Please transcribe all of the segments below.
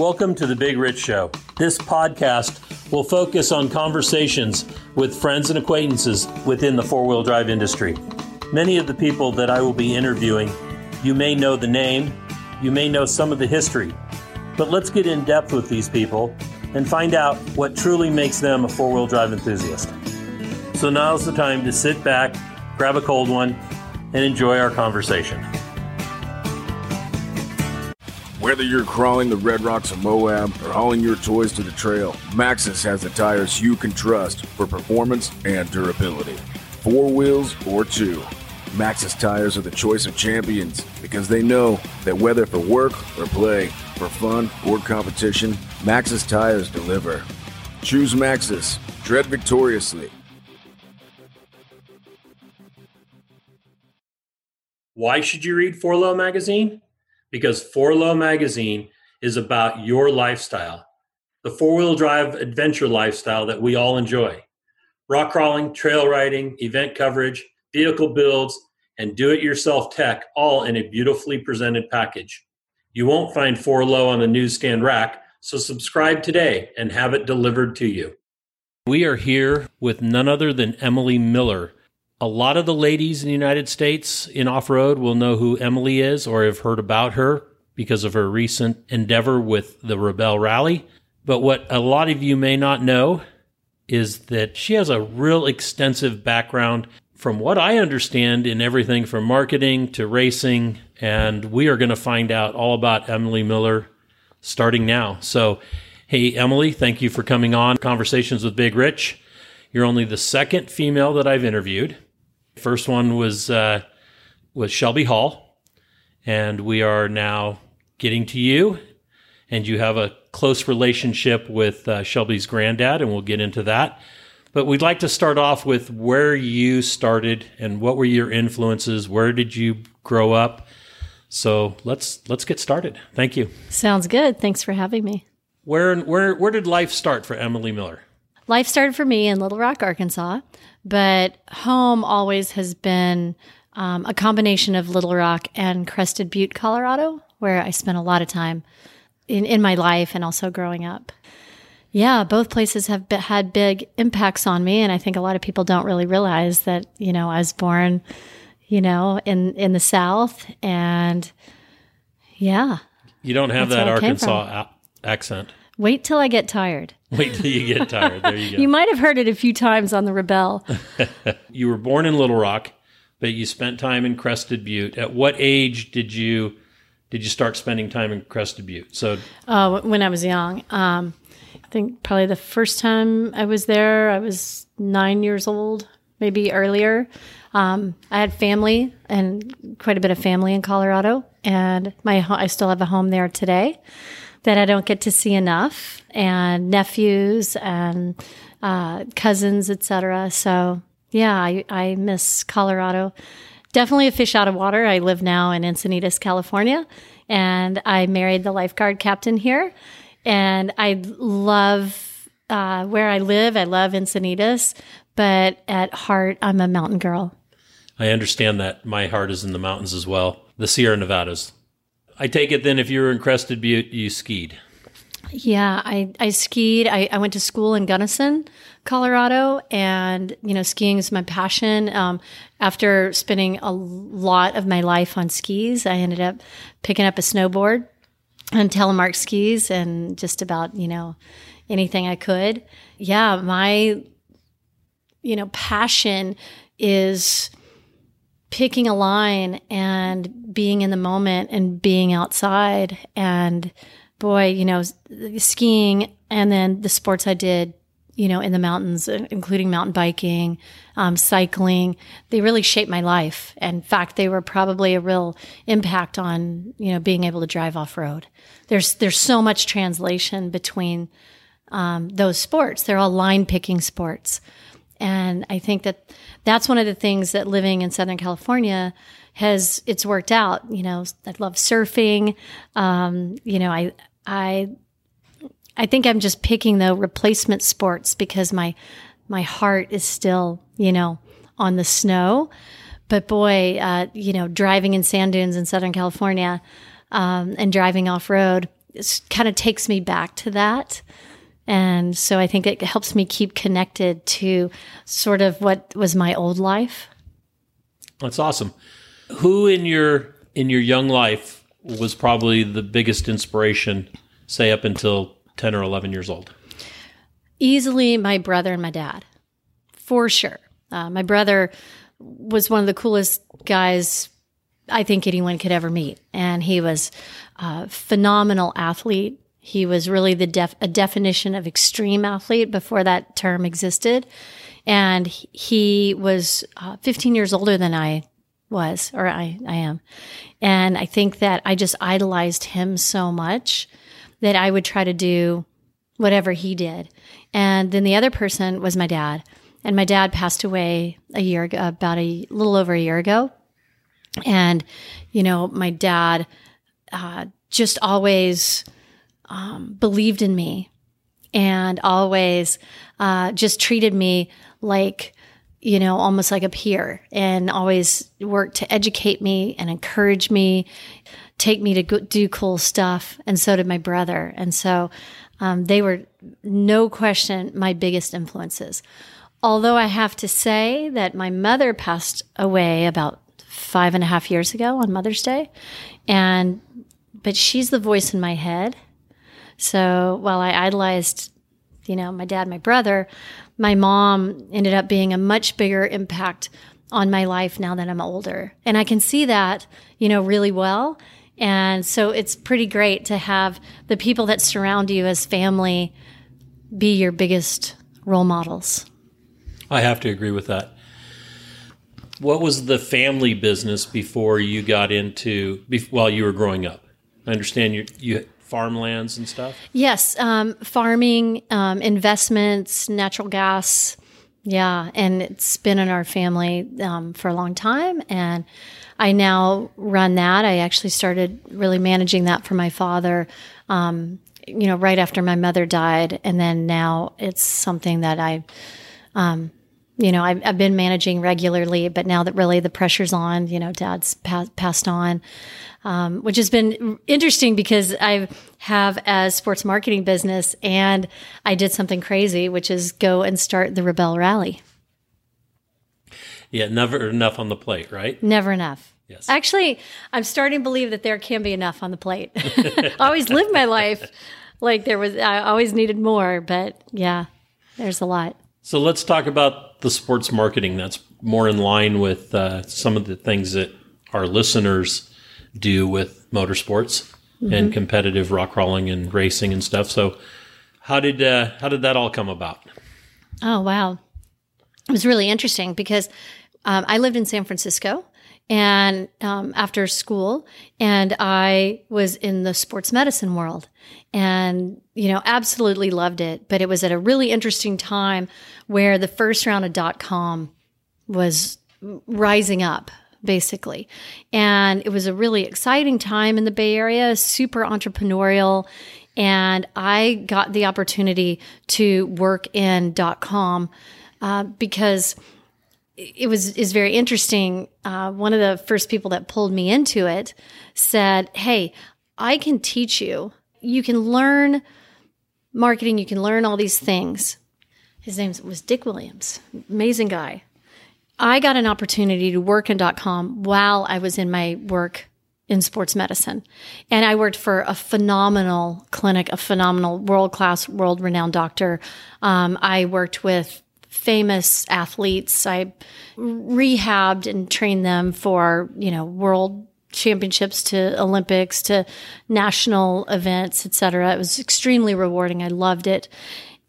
Welcome to the Big Rich Show. This podcast will focus on conversations with friends and acquaintances within the four wheel drive industry. Many of the people that I will be interviewing, you may know the name, you may know some of the history, but let's get in depth with these people and find out what truly makes them a four wheel drive enthusiast. So now's the time to sit back, grab a cold one, and enjoy our conversation. Whether you're crawling the red rocks of Moab or hauling your toys to the trail, Maxxis has the tires you can trust for performance and durability. Four wheels or two. Maxxis tires are the choice of champions because they know that whether for work or play, for fun or competition, Maxxis tires deliver. Choose Maxxis. Tread victoriously. Why should you read Four Low magazine? Because Four Low magazine is about your lifestyle, the four wheel drive adventure lifestyle that we all enjoy. Rock crawling, trail riding, event coverage, vehicle builds, and do it yourself tech all in a beautifully presented package. You won't find Four Low on the newsstand rack, so subscribe today and have it delivered to you. We are here with none other than Emily Miller. A lot of the ladies in the United States in off road will know who Emily is or have heard about her because of her recent endeavor with the Rebelle Rally. But what a lot of you may not know is that she has a real extensive background from what I understand in everything from marketing to racing. And we are going to find out all about Emily Miller starting now. So, hey, Emily, thank you for coming on Conversations with Big Rich. You're only the second female that I've interviewed. First one was uh, was Shelby Hall, and we are now getting to you. And you have a close relationship with uh, Shelby's granddad, and we'll get into that. But we'd like to start off with where you started and what were your influences. Where did you grow up? So let's let's get started. Thank you. Sounds good. Thanks for having me. Where where where did life start for Emily Miller? Life started for me in Little Rock, Arkansas, but home always has been um, a combination of Little Rock and Crested Butte, Colorado, where I spent a lot of time in, in my life and also growing up. Yeah, both places have had big impacts on me, and I think a lot of people don't really realize that you know I was born, you know, in in the South, and yeah, You don't have that where I came Arkansas accent. wait till I get tired. Wait till you get tired. There you go. You might have heard it a few times on the Rebelle. you were born in Little Rock, but you spent time in Crested Butte. At what age did you did you start spending time in Crested Butte? So Uh, when I was young. Um, I think probably the first time I was there, I was nine years old, maybe earlier. Um, I had family and quite a bit of family in Colorado, and my I still have a home there today that I don't get to see enough, and nephews and uh, cousins, etc. So yeah, I, I miss Colorado. Definitely a fish out of water. I live now in Encinitas, California, and I married the lifeguard captain here. And I love uh, where I live. I love Encinitas, but at heart, I'm a mountain girl. I understand that my heart is in the mountains as well, the Sierra Nevadas. I take it then if you were in Crested Butte, you skied. Yeah, I, I skied. I, I went to school in Gunnison, Colorado, and you know, skiing is my passion. Um, after spending a lot of my life on skis, I ended up picking up a snowboard and telemark skis and just about you know anything I could. Yeah, my you know passion is picking a line and being in the moment and being outside and boy you know skiing and then the sports i did you know in the mountains including mountain biking um, cycling they really shaped my life. In fact they were probably a real impact on you know being able to drive off road there's there's so much translation between um, those sports. They're all line picking sports and I think that that's one of the things that living in Southern California has it's worked out. You know, I love surfing. Um, you know, I I I think I'm just picking the replacement sports because my my heart is still you know on the snow. But boy, uh, you know, driving in sand dunes in Southern California um, and driving off road kind of takes me back to that. And so I think it helps me keep connected to sort of what was my old life. That's awesome. Who in your in your young life was probably the biggest inspiration, say up until 10 or 11 years old? Easily my brother and my dad, for sure. Uh, my brother was one of the coolest guys I think anyone could ever meet. And he was a phenomenal athlete. He was really the def- a definition of extreme athlete before that term existed. And he was uh, 15 years older than I was, or I, I am. And I think that I just idolized him so much that I would try to do whatever he did. And then the other person was my dad. And my dad passed away a year ago, about a little over a year ago. And, you know, my dad uh, just always um, believed in me and always uh, just treated me like, you know, almost like a peer and always worked to educate me and encourage me, take me to go, do cool stuff. And so did my brother. And so um, they were, no question, my biggest influences. Although I have to say that my mother passed away about five and a half years ago on Mother's Day. And, but she's the voice in my head. So while I idolized, you know, my dad, my brother, my mom ended up being a much bigger impact on my life now that I'm older. And I can see that, you know, really well. And so it's pretty great to have the people that surround you as family be your biggest role models. I have to agree with that. What was the family business before you got into while you were growing up? I understand you you farmlands and stuff. Yes, um, farming, um, investments, natural gas. Yeah, and it's been in our family um, for a long time, and I now run that. I actually started really managing that for my father. Um, you know, right after my mother died, and then now it's something that I um, you know, I've, I've, been managing regularly, but now that really the pressure's on, you know, dad's pa- passed on, um, which has been interesting because I have a sports marketing business and I did something crazy, which is go and start the Rebelle Rally. Yeah, never enough on the plate, right? Never enough. Yes. Actually, I'm starting to believe that there can be enough on the plate. I always lived my life like there was, I always needed more, but yeah, there's a lot. So let's talk about the sports marketing that's more in line with uh, some of the things that our listeners do with motorsports mm-hmm. and competitive rock crawling and racing and stuff. So how did uh, how did that all come about? Oh wow, it was really interesting because um, I lived in San Francisco and um, after school and i was in the sports medicine world and you know absolutely loved it. But it was at a really interesting time where the first round of dot com was rising up basically. And it was a really exciting time in the bay area super entrepreneurial. And i got the opportunity to work in dot com uh, because it was is very interesting. Uh, one of the first people that pulled me into it said, "Hey, I can teach you. You can learn marketing. You can learn all these things." His name was Dick Williams, amazing guy. I got an opportunity to work in dot .com while I was in my work in sports medicine. And I worked for a phenomenal clinic, a phenomenal world class, world renowned doctor. Um, I worked with famous athletes. I rehabbed and trained them for, you know, world championships to Olympics to national events, etc. It was extremely rewarding. I loved it.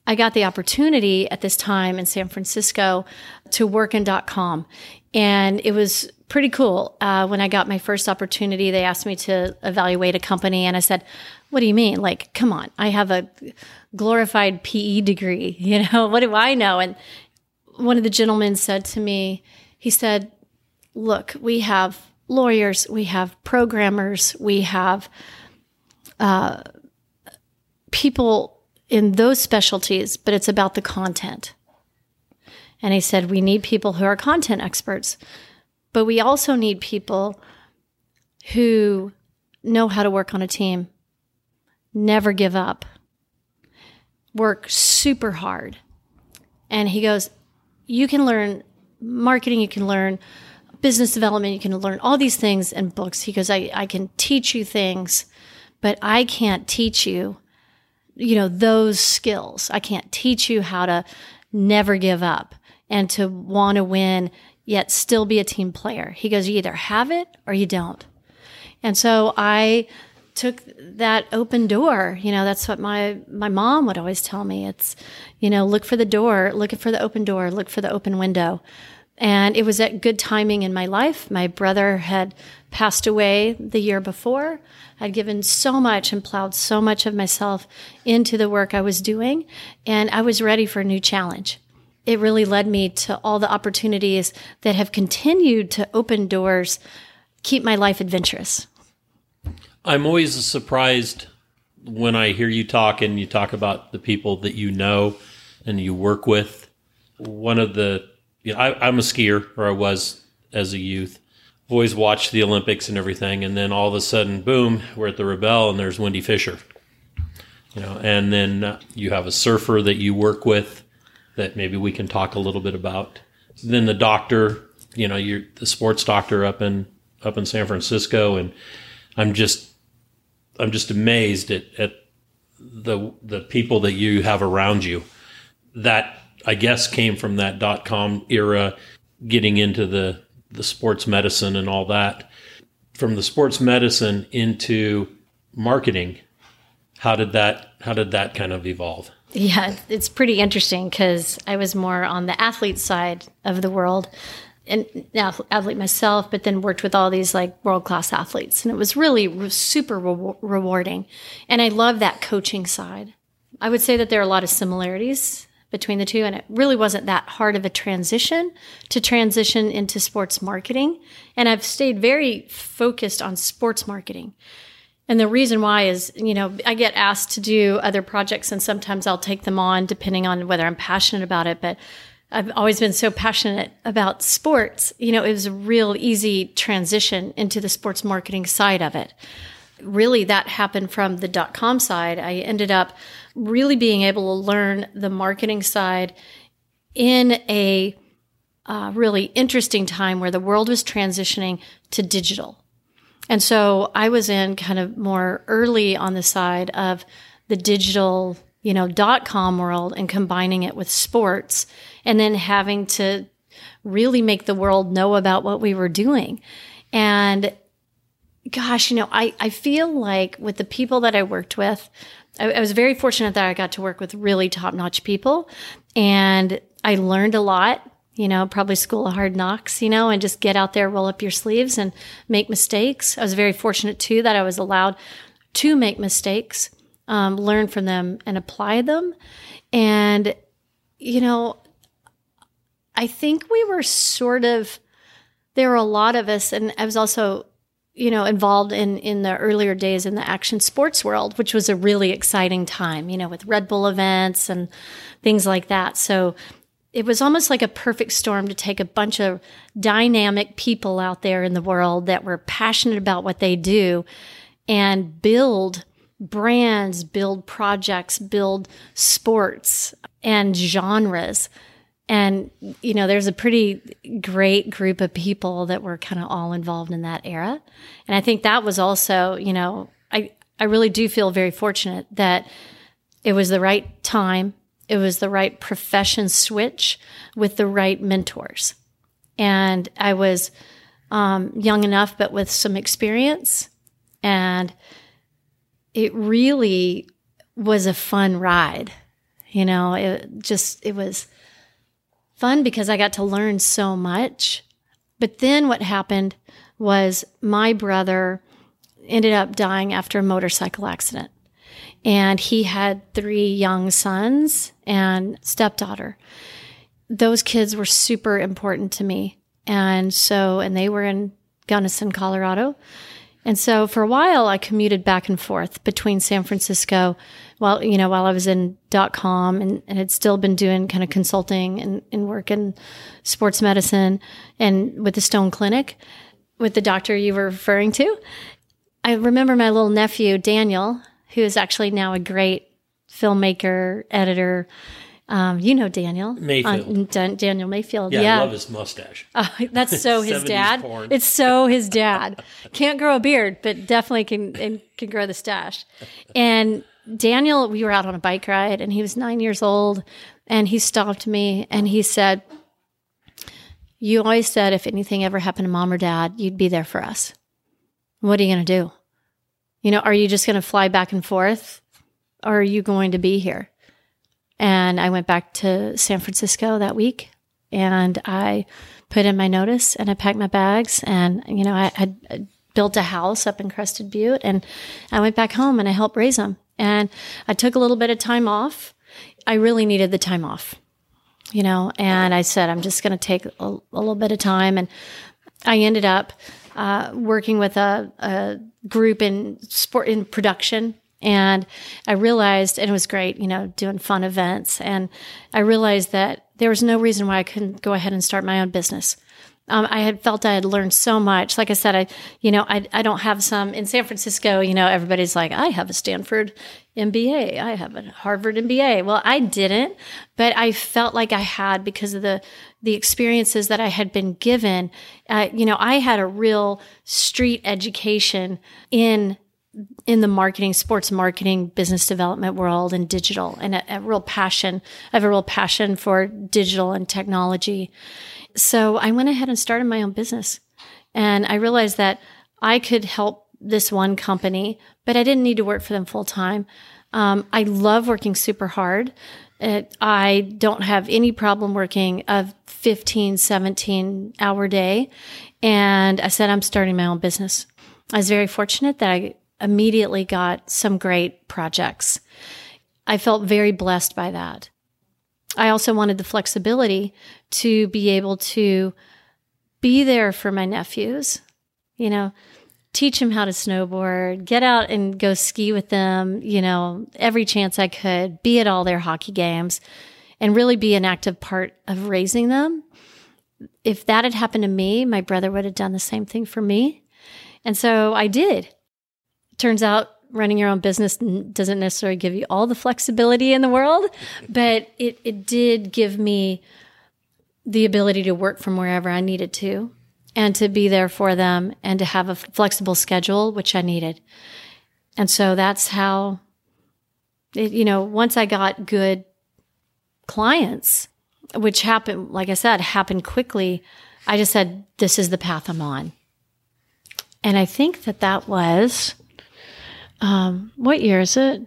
I got the opportunity at this time in San Francisco to work in dot .com, and it was pretty cool. Uh, when I got my first opportunity, they asked me to evaluate a company, and I said, "What do you mean? Like, come on, I have a glorified PE degree. You know, what do I know? And one of the gentlemen said to me, he said, Look, we have lawyers, we have programmers, we have uh, people in those specialties, but it's about the content. And he said, We need people who are content experts, but we also need people who know how to work on a team, never give up, work super hard. And he goes, You can learn marketing, you can learn business development, you can learn all these things in books. He goes, I, I can teach you things, but I can't teach you, you know, those skills. I can't teach you how to never give up and to want to win, yet still be a team player. He goes, You either have it or you don't. And so I took that open door. You know, that's what my my mom would always tell me. It's, you know, look for the door, look for the open door, look for the open window. And it was at good timing in my life. My brother had passed away the year before. I'd given so much and plowed so much of myself into the work I was doing, and I was ready for a new challenge. It really led me to all the opportunities that have continued to open doors, keep my life adventurous. I'm always surprised when I hear you talk and you talk about the people that you know and you work with. One of the, you know, I, I'm a skier, or I was as a youth. I've always watched the Olympics and everything, and then all of a sudden, boom, we're at the Rebelle, and there's Wendy Fisher. You know, and then uh, you have a surfer that you work with that maybe we can talk a little bit about. Then the doctor, you know, you're the sports doctor up in up in San Francisco, and I'm just I'm just amazed at, at the the people that you have around you. That I guess came from that dot com era, getting into the the sports medicine and all that. From the sports medicine into marketing, how did that how did that kind of evolve? Yeah, it's pretty interesting because I was more on the athlete side of the world and athlete myself, but then worked with all these like world class athletes. And it was really super re- rewarding. And I love that coaching side. I would say that there are a lot of similarities between the two. And it really wasn't that hard of a transition to transition into sports marketing. And I've stayed very focused on sports marketing. And the reason why is, you know, I get asked to do other projects and sometimes I'll take them on depending on whether I'm passionate about it. But I've always been so passionate about sports. You know, it was a real easy transition into the sports marketing side of it. Really, that happened from the dot com side. I ended up really being able to learn the marketing side in a uh, really interesting time where the world was transitioning to digital. And so I was in kind of more early on the side of the digital you know, dot com world and combining it with sports and then having to really make the world know about what we were doing. And gosh, you know, I, I feel like with the people that I worked with, I, I was very fortunate that I got to work with really top notch people and I learned a lot you know, probably school of hard knocks, you know, and just get out there, roll up your sleeves and make mistakes. I was very fortunate too that I was allowed to make mistakes um, learn from them and apply them. And, you know, I think we were sort of, there were a lot of us, and I was also, you know, involved in, in the earlier days in the action sports world, which was a really exciting time, you know, with Red Bull events and things like that. So it was almost like a perfect storm to take a bunch of dynamic people out there in the world that were passionate about what they do and build brands, build projects, build sports and genres. And, you know, there's a pretty great group of people that were kind of all involved in that era. And I think that was also, you know, I, I really do feel very fortunate that it was the right time. It was the right profession switch with the right mentors. And I was um, young enough, but with some experience. And it really was a fun ride. You know, it just, it was fun because I got to learn so much. But then what happened was my brother ended up dying after a motorcycle accident. And he had three young sons and stepdaughter. Those kids were super important to me. And so, and they were in Gunnison, Colorado. And so for a while, I commuted back and forth between San Francisco while, you know, while I was in dot com and, and had still been doing kind of consulting and, and work in sports medicine and with the Stone Clinic with the doctor you were referring to. I remember my little nephew, Daniel, who is actually now a great filmmaker, editor. Um, you know Daniel Mayfield. Uh, Dan- Daniel Mayfield. Yeah, Yeah, I love his mustache. Uh, that's so his 70s dad. porn. It's so his dad. Can't grow a beard, but definitely can and can grow the stash. And Daniel, we were out on a bike ride, and he was nine years old, and he stopped me and he said, "You always said if anything ever happened to mom or dad, you'd be there for us. What are you going to do? You know, are you just going to fly back and forth, or are you going to be here?" And I went back to San Francisco that week and I put in my notice and I packed my bags and, you know, I had built a house up in Crested Butte and I went back home and I helped raise them. And I took a little bit of time off. I really needed the time off, you know, and I said, I'm just going to take a, a little bit of time. And I ended up uh, working with a, a group in sport in production and I realized, and it was great, you know, doing fun events. And I realized that there was no reason why I couldn't go ahead and start my own business. Um, I had felt I had learned so much. Like I said, I, you know, I, I don't have some in San Francisco, you know, everybody's like, I have a Stanford MBA. I have a Harvard MBA. Well, I didn't, but I felt like I had because of the, the experiences that I had been given. Uh, you know, I had a real street education in in the marketing, sports marketing, business development world and digital and a, a, real passion. I have a real passion for digital and technology. So I went ahead and started my own business. And I realized that I could help this one company, but I didn't need to work for them full time. Um, I love working super hard. It, I don't have any problem working a 15, 17 hour day. And I said, I'm starting my own business. I was very fortunate that I immediately got some great projects. I felt very blessed by that. I also wanted the flexibility to be able to be there for my nephews, you know, teach them how to snowboard, get out and go ski with them, you know, every chance I could, be at all their hockey games, and really be an active part of raising them. If that had happened to me, my brother would have done the same thing for me. And so I did turns out running your own business doesn't necessarily give you all the flexibility in the world, but it, it did give me the ability to work from wherever I needed to and to be there for them and to have a flexible schedule, which I needed. And so that's how, it, you know, once I got good clients, which happened, like I said, happened quickly, I just said, this is the path I'm on. And I think that that was um, what year is it?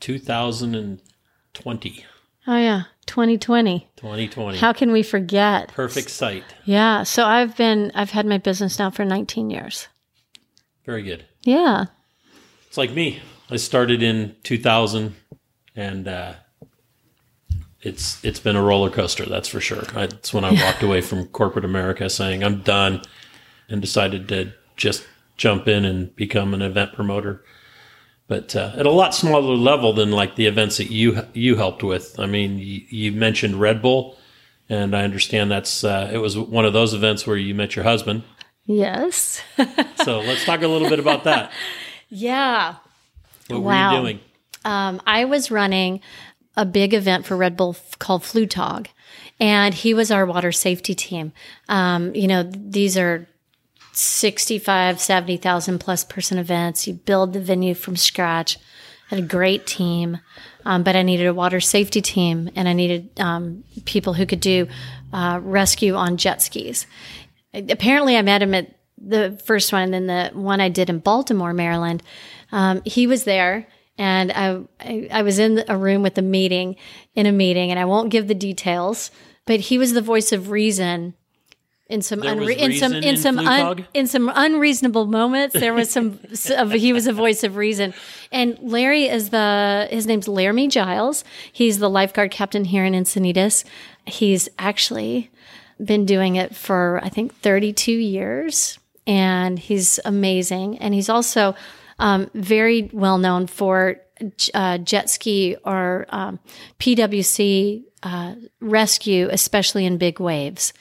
2020. Oh yeah, 2020. 2020. How can we forget? Perfect site. Yeah. So I've been I've had my business now for 19 years. Very good. Yeah. It's like me. I started in 2000 and uh, it's it's been a roller coaster, that's for sure. I, it's when I walked away from corporate America saying I'm done and decided to just jump in and become an event promoter but uh, at a lot smaller level than like the events that you you helped with. I mean, you, you mentioned Red Bull, and I understand that's uh, it was one of those events where you met your husband. Yes. so let's talk a little bit about that. Yeah. What wow. were you doing? Um, I was running a big event for Red Bull called Flugtag, and he was our water safety team. Um, you know, these are 65, 70,000 plus person events. You build the venue from scratch. Had a great team, um, but I needed a water safety team and I needed um, people who could do uh, rescue on jet skis. Apparently, I met him at the first one and then the one I did in Baltimore, Maryland. Um, he was there and I, I, I was in a room with a meeting in a meeting and I won't give the details, but he was the voice of reason in some unre- in some in in some un- in some unreasonable moments there was some of, he was a voice of reason. And larry is the his name's laramie giles. He's the lifeguard captain here in encinitas. He's actually been doing it for i think 32 years and he's amazing. And he's also um, very well known for uh, jet ski or um, pwc uh, rescue especially in big waves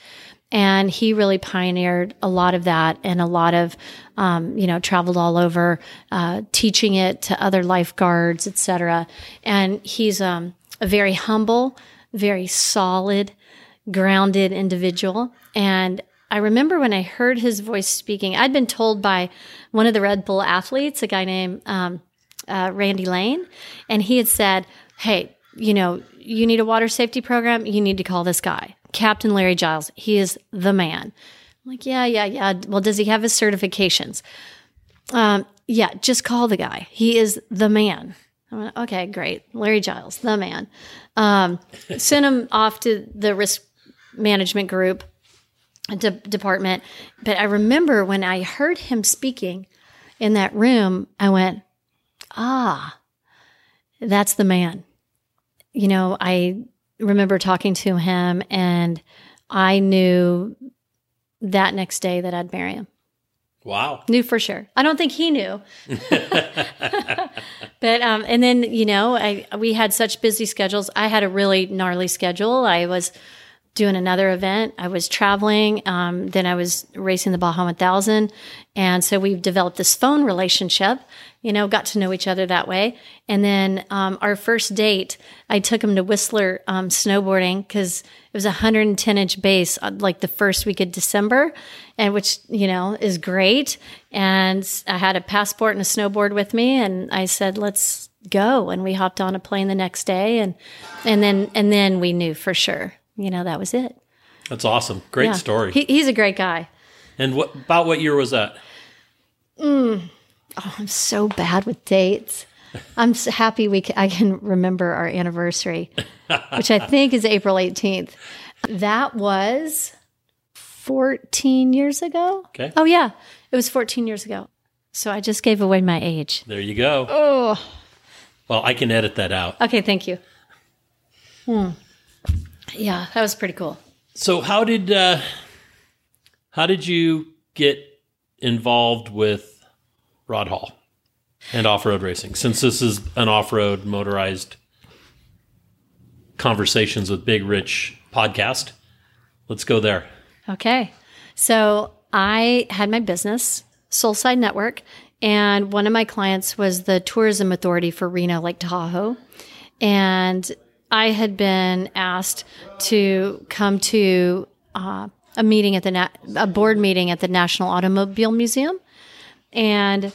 And he really pioneered a lot of that and a lot of, um, you know, traveled all over, uh, teaching it to other lifeguards, et cetera. And he's um, a very humble, very solid, grounded individual. And I remember when I heard his voice speaking, I'd been told by one of the Red Bull athletes, a guy named um, uh, Randy Lane, and he had said, Hey, you know, you need a water safety program, you need to call this guy. Captain Larry Giles. He is the man. I'm like, yeah, yeah, yeah. Well, does he have his certifications? Um, yeah, just call the guy. He is the man. Went, okay, great. Larry Giles, the man. Um, sent him off to the risk management group de- department. But I remember when I heard him speaking in that room, I went, ah, that's the man. You know, I remember talking to him and I knew that next day that I'd marry him. Wow. Knew for sure. I don't think he knew. but um and then, you know, I we had such busy schedules. I had a really gnarly schedule. I was doing another event. I was traveling. Um, then I was racing the Baja 1000. And so we've developed this phone relationship, you know, got to know each other that way. And then um, our first date, I took him to Whistler um, snowboarding because it was a 110 inch base uh, like the first week of December, and which, you know, is great. And I had a passport and a snowboard with me. And I said, let's go. And we hopped on a plane the next day. And, and then, and then we knew for sure you know, that was it. That's awesome. Great Yeah. story. He, he's a great guy. and what about what year was that? Oh, I'm so bad with dates. I'm so happy we can, I can remember our anniversary, which I think is April 18th. That was 14 years ago. Okay. Oh yeah, it was 14 years ago. So I just gave away my age. There you go. Oh, Well, I can edit that out. okay. Thank you. Hmm. Yeah, that was pretty cool. So how did uh, how did you get involved with Rod Hall and off road racing? Since this is an off road motorized conversations with Big Rich podcast, let's go there. Okay. So I had my business, Soulside Network, and one of my clients was the tourism authority for Reno Lake Tahoe. And I had been asked to come to uh, a meeting at the na- a board meeting at the National Automobile Museum, and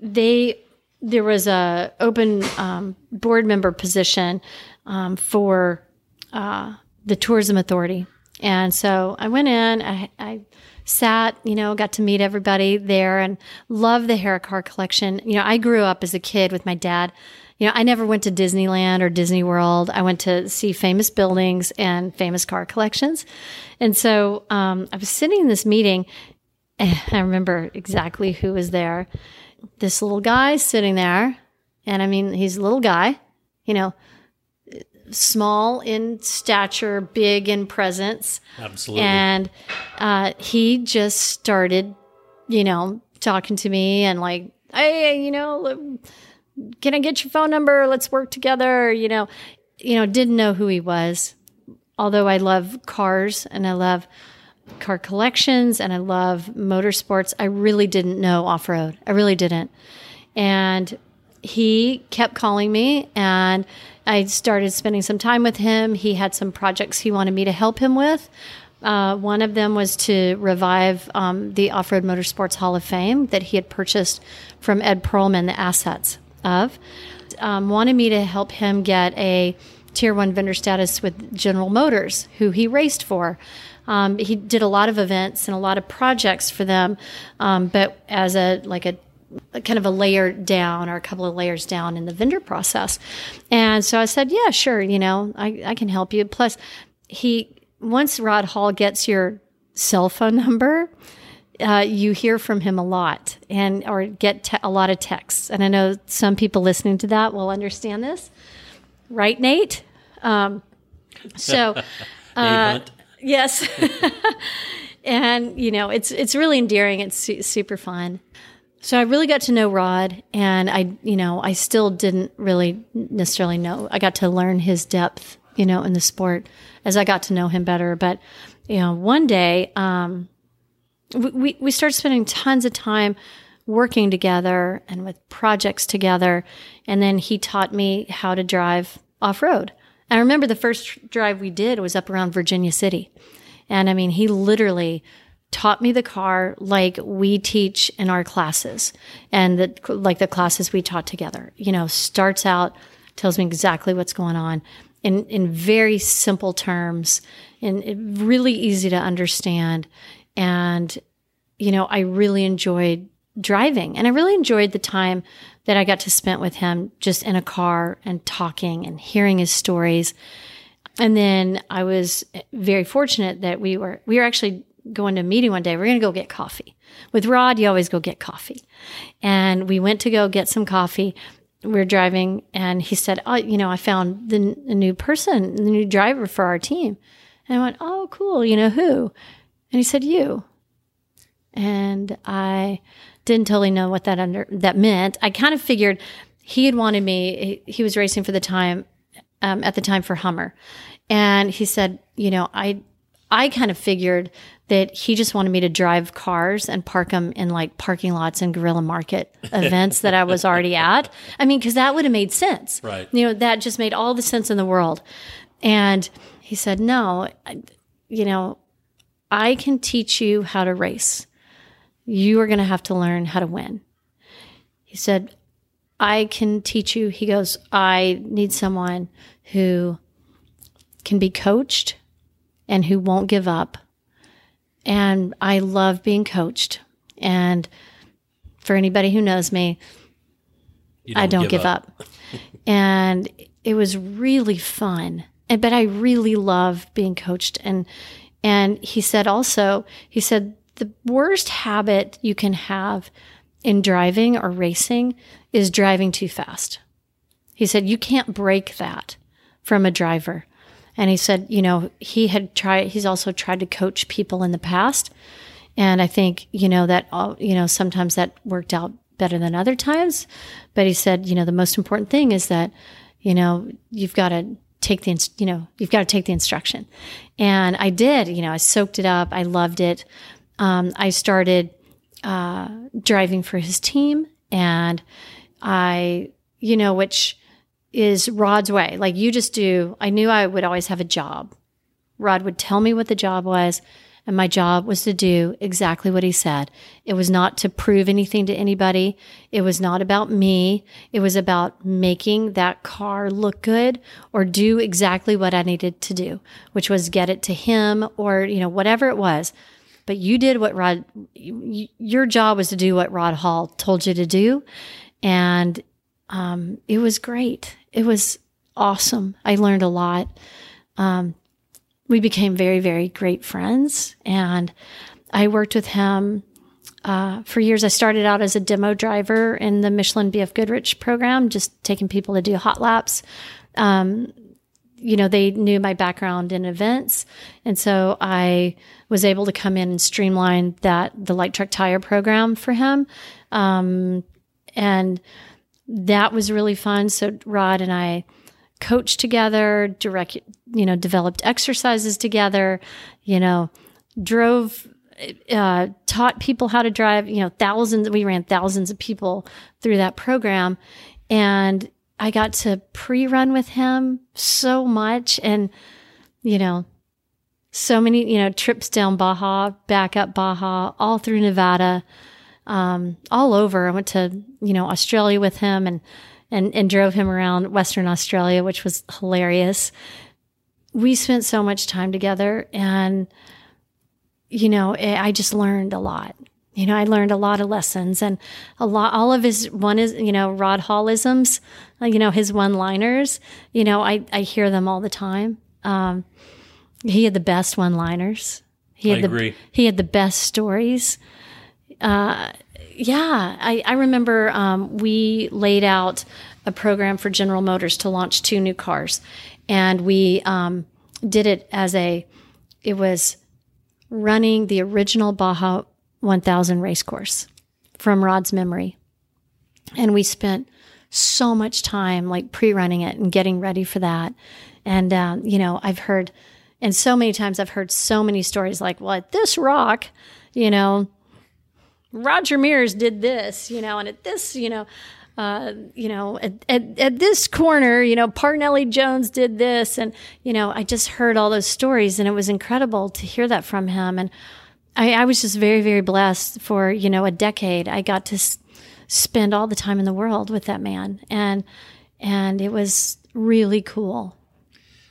they there was a open um, board member position um, for uh, the tourism authority, and so I went in. I, I sat, you know, got to meet everybody there, and love the Harrah car collection. You know, I grew up as a kid with my dad. You know, I never went to Disneyland or Disney World. I went to see famous buildings and famous car collections. And so um, I was sitting in this meeting, I remember exactly who was there. This little guy sitting there, and I mean, he's a little guy, you know, small in stature, big in presence. Absolutely. And uh, he just started, you know, talking to me and like, hey, you know, can I get your phone number? Let's work together. You know, you know, didn't know who he was. Although I love cars and I love car collections and I love motorsports, I really didn't know off road. I really didn't. And he kept calling me and I started spending some time with him. He had some projects he wanted me to help him with. Uh, one of them was to revive um, the Off Road Motorsports Hall of Fame that he had purchased from Ed Pearlman, the assets of. Um, wanted me to help him get a tier one vendor status with General Motors, who he raced for. Um, he did a lot of events and a lot of projects for them, um, but as a like a kind of a layer down or a couple of layers down in the vendor process. And so I said, yeah, sure, you know, I, I can help you. Plus, he once Rod Hall gets your cell phone number, uh, you hear from him a lot and or get te- a lot of texts. And I know some people listening to that will understand this, right, Nate? Um, so. Uh. Yes. and you know, it's it's really endearing. It's su- super fun. So I really got to know Rod and I, you know, I still didn't really necessarily know. I got to learn his depth, you know, in the sport as I got to know him better, but you know, one day, um, we, we started spending tons of time working together and with projects together. And then he taught me how to drive off road. I remember the first drive we did was up around Virginia City. And I mean, he literally taught me the car like we teach in our classes and the, like the classes we taught together. You know, starts out, tells me exactly what's going on in, in very simple terms and really easy to understand. And, you know, I really enjoyed driving and I really enjoyed the time that I got to spend with him just in a car and talking and hearing his stories. And then I was very fortunate that we were, we were actually going to a meeting one day. We're going to go get coffee. With Rod, you always go get coffee. And we went to go get some coffee. We we're driving, and he said, Oh, you know, I found the, the new person, the new driver for our team. And I went, Oh, cool. You know who? And he said, You. And I didn't totally know what that under that meant. I kind of figured he had wanted me. He, he was racing for the time um, at the time for Hummer, and he said, you know, I I kind of figured that he just wanted me to drive cars and park them in like parking lots and guerrilla market events that I was already at. I mean, because that would have made sense. Right. You know, that just made all the sense in the world. And he said, no, I, you know, I can teach you how to race. You are going to have to learn how to win. He said, I can teach you. He goes, I need someone who can be coached and who won't give up. And I love being coached. And for anybody who knows me, You I don't give, up. and it was really fun. And but I really love being coached and and he said also, he said the worst habit you can have in driving or racing is driving too fast. He said you can't break that from a driver. And he said, you know, he had tried, he's also tried to coach people in the past. And I think, you know, that, you know, sometimes that worked out better than other times. But he said, you know, the most important thing is that, you know, you've got to take the, you know, you've got to take the instruction. And I did, you know, I soaked it up. I loved it. Um, I started uh, driving for his team and I, you know, which, is Rod's way. Like you just do, I knew I would always have a job. Rod would tell me what the job was, and my job was to do exactly what he said. It was not to prove anything to anybody. It was not about me. It was about making that car look good or do exactly what I needed to do, which was get it to him or, you know, whatever it was. But you did what Rod, your job was to do what Rod Hall told you to do. And um, it was great. It was awesome. I learned a lot. Um, we became very, very great friends. And I worked with him uh, for years. I started out as a demo driver in the Michelin BF Goodrich program, just taking people to do hot laps. Um, you know, they knew my background in events. And so I was able to come in and streamline that, the light truck tire program for him. Um, and that was really fun. So Rod and I coached together, direct, you know, developed exercises together, you know, drove, uh, taught people how to drive, you know, thousands, we ran thousands of people through that program. And I got to pre run with him so much. And, you know, so many, you know, trips down Baja, back up Baja, all through Nevada um, all over. I went to you know Australia with him and and and drove him around Western Australia, which was hilarious. We spent so much time together, and you know I just learned a lot. You know, I learned a lot of lessons and a lot, all of his one is, you know, Rod Hallisms, uh, you know, his one liners, you know, I, I hear them all the time. Um, he had the best one liners. He had I the, agree. he had the best stories uh, yeah, I, I remember um, we laid out a program for General Motors to launch two new cars, and we um, did it as a it was running the original Baja 1000 race course from Rod's memory, and we spent so much time like pre-running it and getting ready for that, and um, you know I've heard And so many times I've heard so many stories like, well, at this rock, you know, Roger Mears did this, you know, and at this, you know, uh, you know, at, at, at, this corner, you know, Parnelli Jones did this. And, you know, I just heard all those stories and it was incredible to hear that from him. And I, I was just very, very blessed for, you know, a decade. I got to s- spend all the time in the world with that man. And, and it was really cool.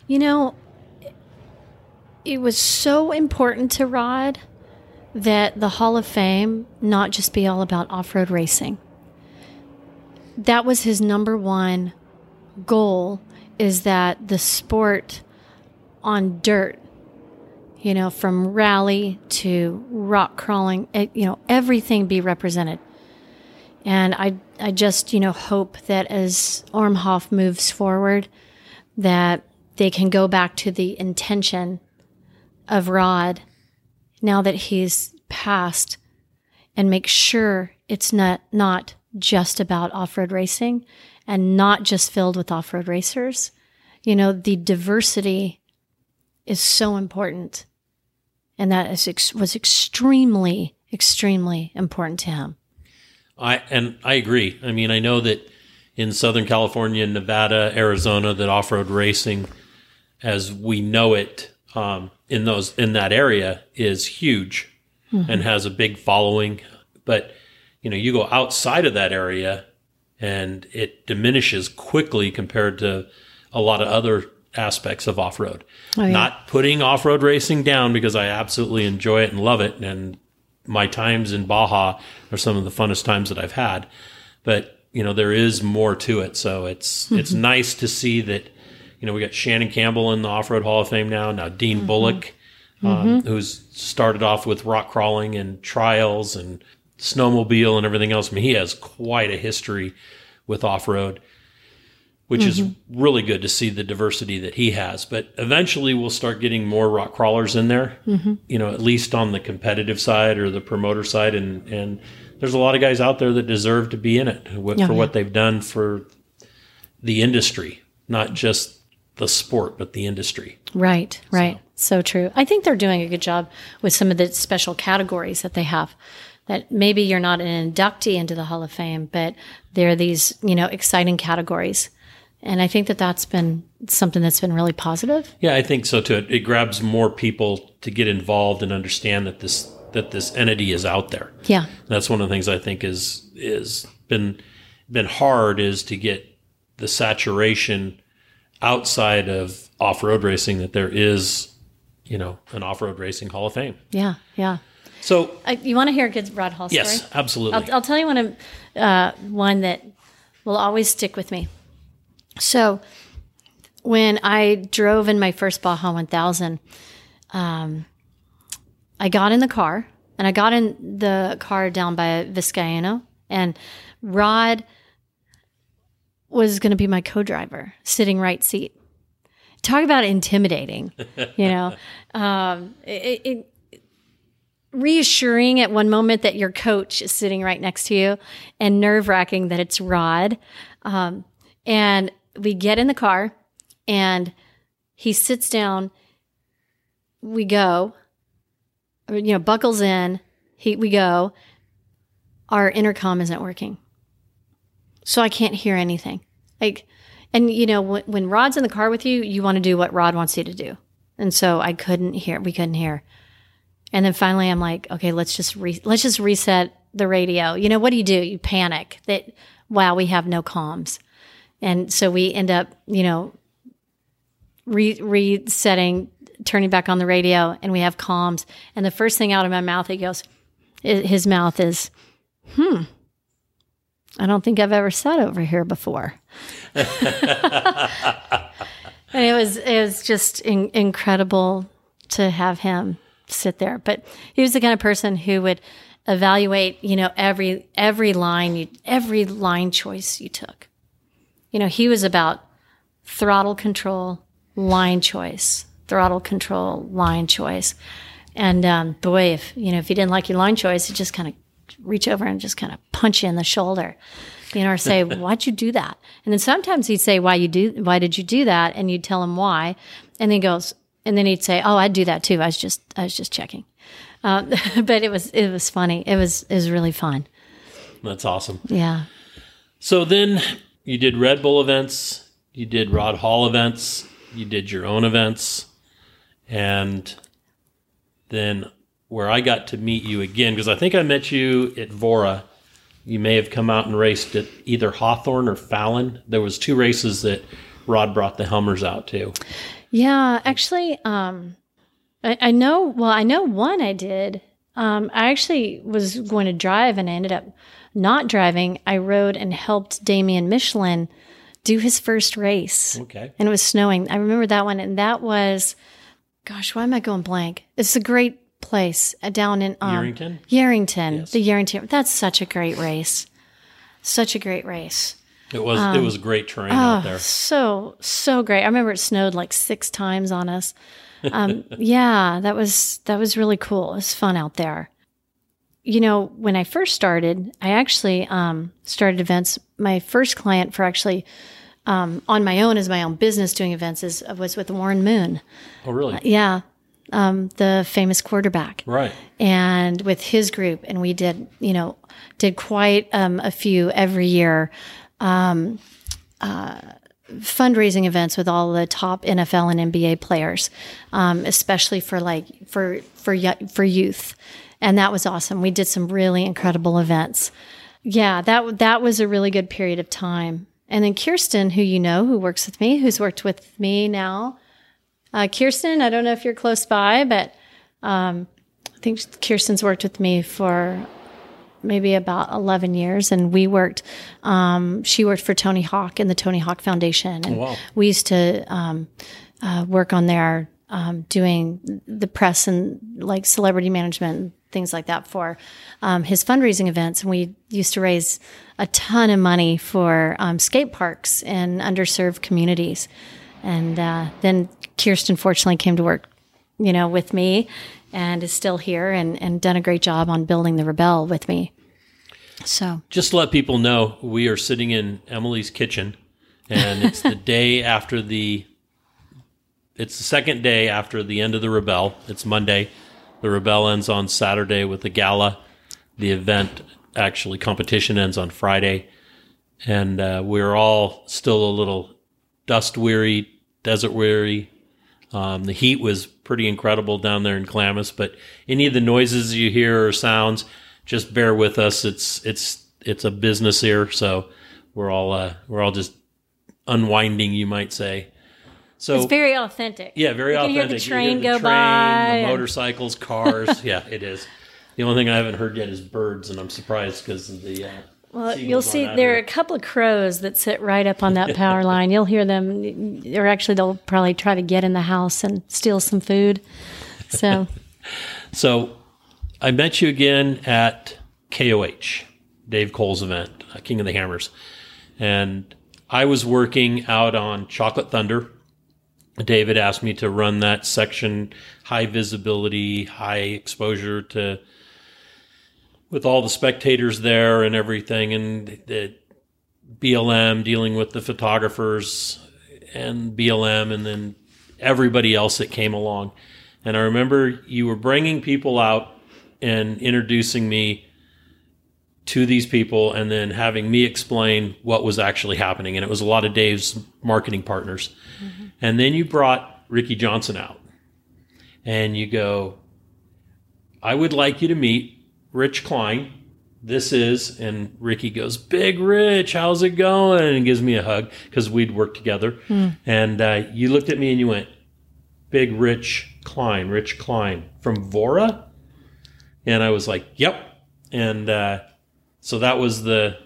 You know, it was so important to Rod that the Hall of Fame not just be all about off road racing that was his number one goal is that the sport on dirt you know from rally to rock crawling eh, you know everything be represented and i i just you know hope that as ORMHOF moves forward that they can go back to the intention of rod now that he's passed and make sure it's not not just about off road racing and not just filled with off road racers. You know, the diversity is so important. And that is ex- was extremely, extremely important to him. I and I agree. I mean, I know that in Southern California, Nevada, Arizona, that off-road racing, as we know it um, in those in that area, is huge mm-hmm. and has a big following. But you know, you go outside of that area and it diminishes quickly compared to a lot of other aspects of off road. Oh, yeah. Not putting off road racing down because I absolutely enjoy it and love it. And my times in Baja are some of the funnest times that I've had. But, you know, there is more to it. So it's, mm-hmm. it's nice to see that, you know, we got Shannon Campbell in the off road hall of fame now. Now Dean mm-hmm. Bullock, um, mm-hmm. who's started off with rock crawling and trials and snowmobile and everything else. I mean, he has quite a history with off road, which mm-hmm. is really good to see the diversity that he has. But eventually, we'll start getting more rock crawlers in there. Mm-hmm. You know, at least on the competitive side or the promoter side, and and there's a lot of guys out there that deserve to be in it for yeah. what they've done for the industry, not just the sport, but the industry. Right, right. So. so true. I think they're doing a good job with some of the special categories that they have that maybe you're not an inductee into the Hall of Fame, but there are these, you know, exciting categories. And I think that that's been something that's been really positive. Yeah, I think so too. It, it grabs more people to get involved and understand that this that this entity is out there. Yeah, that's one of the things I think is is been been hard is to get the saturation outside of off road racing that there is, you know, an off road racing Hall of Fame. Yeah, yeah. So uh, you want to hear a good Rod Hall story? Yes, absolutely. I'll, I'll tell you one of uh, one that will always stick with me. So when I drove in my first Baja 1000, um, I got in the car and I got in the car down by Vizcaíno and Rod was going to be my co-driver, sitting right seat. Talk about intimidating, you know. Um, it, it, reassuring at one moment that your coach is sitting right next to you and nerve wracking that it's Rod. Um, and we get in the car and he sits down. We go, you know, buckles in. He, we go. Our intercom isn't working. So I can't hear anything. Like, and you know, when, when Rod's in the car with you, you want to do what Rod wants you to do. And so I couldn't hear, we couldn't hear. And then finally, I'm like, okay, let's just re- let's just reset the radio. You know, what do you do? You panic that wow, we have no comms, and so we end up, you know, re- resetting, turning back on the radio, and we have comms. And the first thing out of my mouth, he goes, his mouth is, hmm. I don't think I've ever sat over here before. and it was it was just in- incredible to have him sit there. But he was the kind of person who would evaluate, you know, every every line you every line choice you took. You know, he was about throttle control, line choice, throttle control, line choice. And um, boy, if you know, if you didn't like your line choice, he just kind of reach over and just kind of punch you in the shoulder, you know, or say, "Why'd you do that?" And then sometimes he'd say, "Why you do? Why did you do that?" And you'd tell him why, and he goes, and then he'd say, "Oh, I'd do that too. I was just I was just checking." Um, but it was it was funny. It was it was really fun. That's awesome. Yeah. So then you did Red Bull events, you did Rod Hall events, you did your own events, and then where I got to meet you again, because I think I met you at VORRA. You may have come out and raced at either Hawthorne or Fallon. There was two races that Rod brought the Hummers out to. Yeah, actually, um, I, I know. Well, I know one I did. Um, I actually was going to drive, and I ended up not driving. I rode and helped Damian Michelin do his first race, Okay. and it was snowing. I remember that one, and that was, gosh, why am I going blank? It's a great place uh, down in um, Yarrington. Yerington, Yes. the Yerington. That's such a great race. Such a great race. It was it was great terrain Oh, out there. so so great. I remember it snowed like six times on us. Um, yeah, that was that was really cool. It was fun out there. You know, when I first started, I actually um, started events. My first client for actually um, on my own as my own business doing events is was with Warren Moon. Oh, really? Yeah, um, the famous quarterback Right. and with his group and we did you know did quite um, a few every year um, uh, fundraising events with all the top NFL and NBA players, um, especially for like for for for youth, and that was awesome. We did some really incredible events. Yeah, that that was a really good period of time. And then Kirsten, who you know, who works with me, who's worked with me now. Uh, Kirsten, I don't know if you're close by, but um, I think Kirsten's worked with me for maybe about 11 years and we worked um, she worked for tony hawk and the tony hawk foundation and wow. we used to um, uh, work on their um, doing the press and like celebrity management and things like that for um, his fundraising events and we used to raise a ton of money for um, skate parks in underserved communities and uh, then kirsten fortunately came to work you know, with me and is still here and, and done a great job on building the Rebelle with me. So, Just to let people know, we are sitting in Emily's kitchen, and it's the day after the. It's the second day after the end of the Rebelle. It's Monday. The Rebelle ends on Saturday with the gala. The event, actually, competition ends on Friday, and uh, we're all still a little dust weary, desert weary. Um, the heat was pretty incredible down there in Glamis, but any of the noises you hear or sounds, just bear with us. It's it's it's a business here, so we're all uh, we're all just unwinding, you might say. So it's very authentic. yeah, very You can hear authentic. the You train the go train, by the motorcycles, cars. yeah, it is. The only thing I haven't heard yet is birds, and I'm surprised because of the. Uh, Well, you'll see there are a couple of crows that sit right up on that power line. You'll hear them, or actually, they'll probably try to get in the house and steal some food. So, So I met you again at KOH, Dave Cole's event, uh, King of the Hammers. And I was working out on Chocolate Thunder. David asked me to run that section, high visibility, high exposure to with all the spectators there and everything and the BLM dealing with the photographers and BLM and then everybody else that came along. And I remember you were bringing people out and introducing me to these people and then having me explain what was actually happening. And it was a lot of Dave's marketing partners. And then you brought Ricky Johnson out and you go, I would like you to meet Rich Klein. This is, and Ricky goes, Big Rich, how's it going? And gives me a hug because we'd worked together. And uh, you looked at me and you went, Big Rich Klein, Rich Klein from VORRA? And I was like, Yep. And uh, so that was the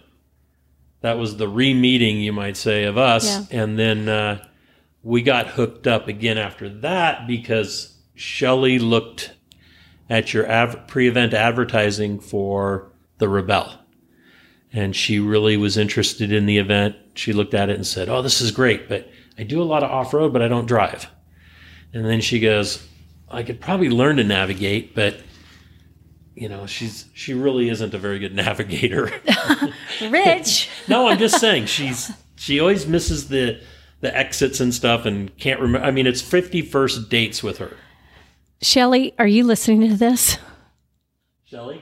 that was the re-meeting, you might say, of us. Yeah. And then uh, we got hooked up again after that because Shelley looked at your av- pre-event advertising for the Rebelle, and she really was interested in the event. She looked at it and said, "Oh, this is great, but I do a lot of off-road, but I don't drive." And then she goes, "I could probably learn to navigate, but." You know, she's she really isn't a very good navigator. Rich, No, I'm just saying she's she always misses the the exits and stuff and can't remember. I mean, it's 51st dates with her. Shelly, are you listening to this? Shelly?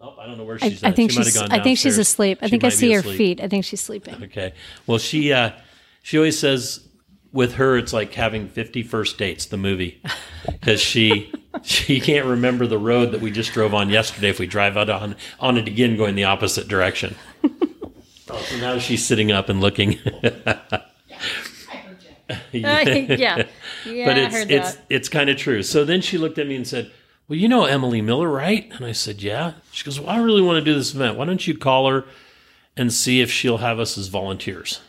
Oh, I don't know where I, she's I at. think she might have she's. I think she's asleep. I She think I see her asleep. feet. I think she's sleeping. Okay. Well, she uh, she always says with her it's like having 50 first dates the movie because she she can't remember the road that we just drove on yesterday if we drive out on on it again going the opposite direction. oh, so now she's sitting up and looking. Uh, yeah, yeah. but I it's heard it's that. it's kind of true. So then she looked at me and said, "Well, you know Emily Miller, right?" And I said, "Yeah." She goes, "Well, I really want to do this event. Why don't you call her and see if she'll have us as volunteers?"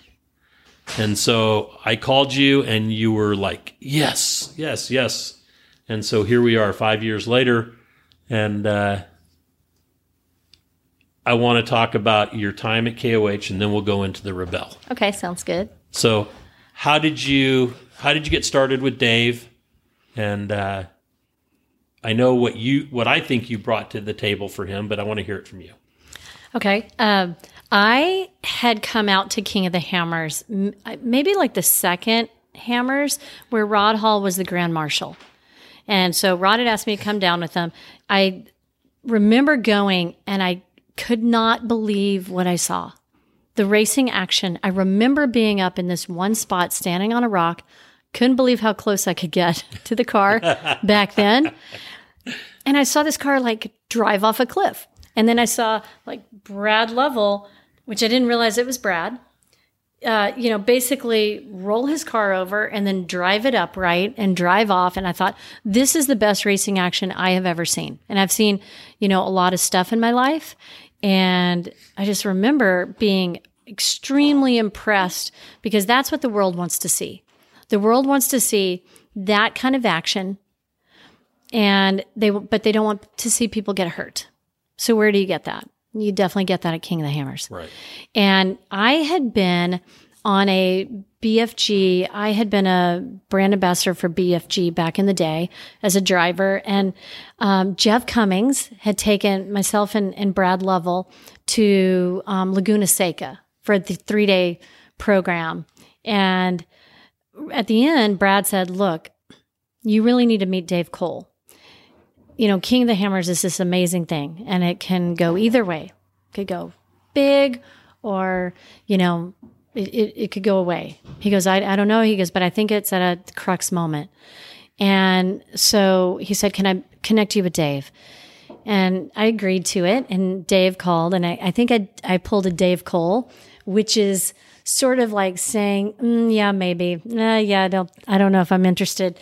And so I called you, and you were like, "Yes, yes, yes." And so here we are, five years later, and uh, I want to talk about your time at KOH, and then we'll go into the Rebelle. Okay, sounds good. So, how did you how did you get started with Dave? And uh, I know what you what I think you brought to the table for him, but I want to hear it from you. Okay. Um, I had come out to King of the Hammers, uh, maybe like the second Hammers, where Rod Hall was the Grand Marshal. And so Rod had asked me to come down with him. I remember going and I could not believe what I saw. The racing action. I remember being up in this one spot, standing on a rock. Couldn't believe how close I could get to the car back then. And I saw this car like drive off a cliff. And then I saw like Brad Lovell, which I didn't realize it was Brad, uh, you know, basically roll his car over and then drive it upright and drive off. And I thought, this is the best racing action I have ever seen. And I've seen, you know, a lot of stuff in my life. And I just remember being extremely impressed because that's what the world wants to see. The world wants to see that kind of action and they but they don't want to see people get hurt. So where do you get that? You definitely get that at King of the Hammers. Right. And I had been on a BFG, I had been a brand ambassador for BFG back in the day as a driver. And um, Jeff Cummings had taken myself and, and Brad Lovell to um, Laguna Seca for the three day program. And at the end, Brad said, Look, you really need to meet Dave Cole you know, King of the Hammers is this amazing thing, and it can go either way. It could go big, or you know, it, it, it could go away. He goes, I, I don't know. He goes, but I think it's at a crux moment. And so he said, Can I connect you with Dave? And I agreed to it. And Dave called, and I, I think I, I pulled a Dave Cole, which is sort of like saying, mm, "Yeah, maybe. Uh, yeah, I don't. I don't know if I'm interested."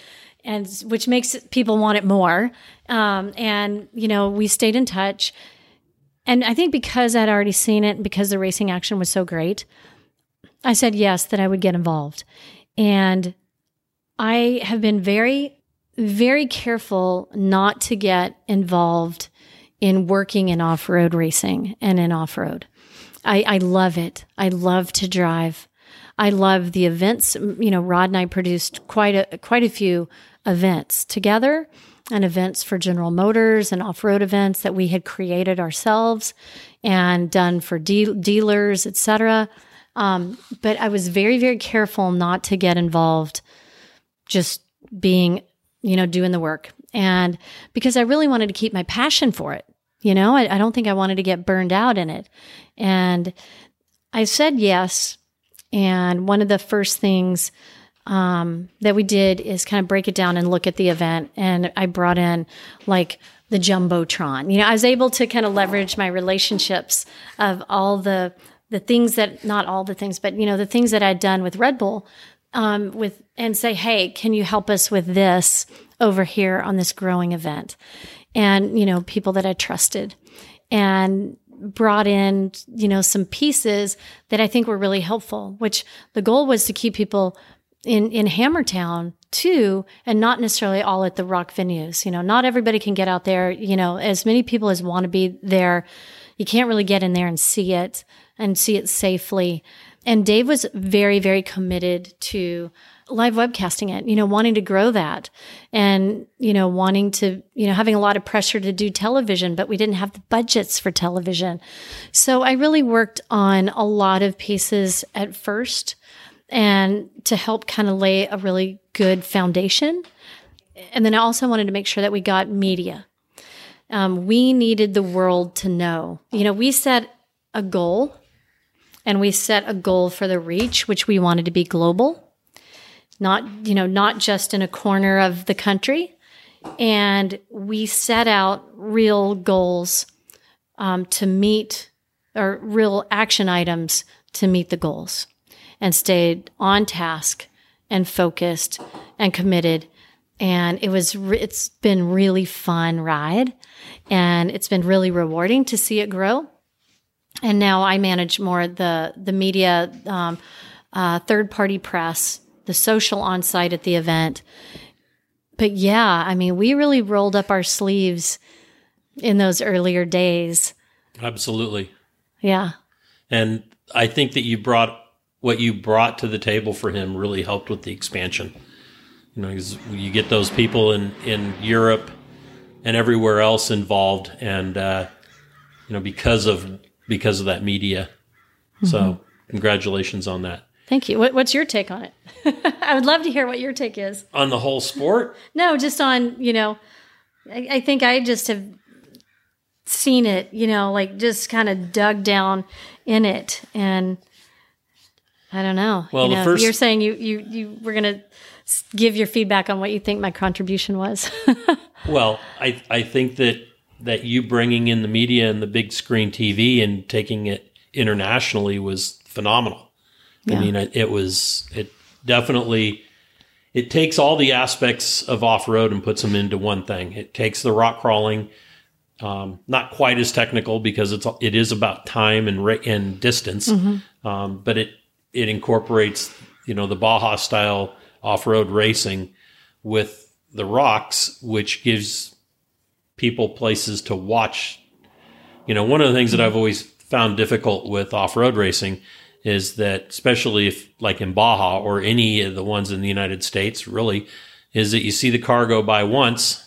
And which makes people want it more. Um, and you know, we stayed in touch. And I think because I'd already seen it, and because the racing action was so great, I said yes that I would get involved. And I have been very, very careful not to get involved in working in off road racing and in off road. I, I love it. I love to drive. I love the events. You know, Rod and I produced quite a quite a few events together, and events for General Motors and off road events that we had created ourselves and done for de- dealers, etc. Um, but I was very very careful not to get involved, just being you know doing the work, and because I really wanted to keep my passion for it. You know, I, I don't think I wanted to get burned out in it, and I said yes and one of the first things um, that we did is kind of break it down and look at the event. And I brought in like the jumbotron. You know, I was able to kind of leverage my relationships of all the the things that not all the things, but you know, the things that I'd done with Red Bull, um, with and say, hey, can you help us with this over here on this growing event? And you know, people that I trusted, and brought in, you know, some pieces that I think were really helpful, which the goal was to keep people in, in Hammertown too, and not necessarily all at the rock venues. You know, not everybody can get out there, you know, as many people as want to be there. You can't really get in there and see it and see it safely. And Dave was very, very committed to live webcasting it, you know, wanting to grow that and, you know, wanting to, you know, having a lot of pressure to do television, but we didn't have the budgets for television. So I really worked on a lot of pieces at first. And to help kind of lay a really good foundation. And then I also wanted to make sure that we got media. Um, we needed the world to know. You know, we set a goal and we set a goal for the reach, which we wanted to be global, not, you know, not just in a corner of the country. And we set out real goals um, to meet or real action items to meet the goals and stayed on task and focused and committed. And it was, re- it's been really fun ride and it's been really rewarding to see it grow. And now I manage more the, the media, um, uh, third party press, the social on site at the event. But yeah, I mean, we really rolled up our sleeves in those earlier days. Absolutely. Yeah. And I think that you brought what you brought to the table for him really helped with the expansion. You know, you get those people in, in Europe and everywhere else involved, and uh, you know because of because of that media. Mm-hmm. So congratulations on that. Thank you. What, what's your take on it? I would love to hear what your take is on the whole sport. no, just on you know, I, I think I just have seen it. You know, like just kind of dug down in it, and I don't know. Well, you know, first, you're saying you you you were gonna give your feedback on what you think my contribution was. well, I I think that that you bringing in the media and the big screen TV and taking it internationally was phenomenal. Yeah. I mean, it was it definitely it takes all the aspects of off road and puts them into one thing. It takes the rock crawling, um, not quite as technical because it's it is about time and and distance, mm-hmm. um, but it it incorporates you know the Baja style off road racing with the rocks, which gives people places to watch. You know, one of the things that I've always found difficult with off road racing is that, especially if like in Baja or any of the ones in the United States, really, is that you see the car go by once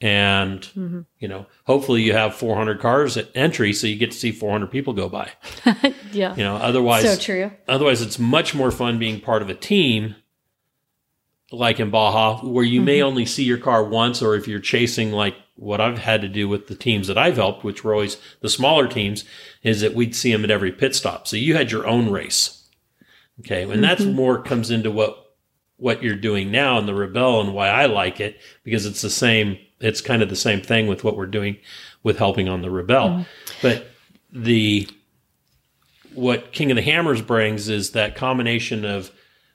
and mm-hmm. you know hopefully you have 400 cars at entry so you get to see 400 people go by yeah you know otherwise so true otherwise it's much more fun being part of a team like in baja where you mm-hmm. may only see your car once or if you're chasing like what i've had to do with the teams that i've helped which were always the smaller teams is that we'd see them at every pit stop so you had your own race okay and mm-hmm. that's more comes into what what you're doing now in the Rebelle and why i like it because it's the same it's kind of the same thing with what we're doing with helping on the Rebelle. Mm. But the what King of the Hammers brings is that combination of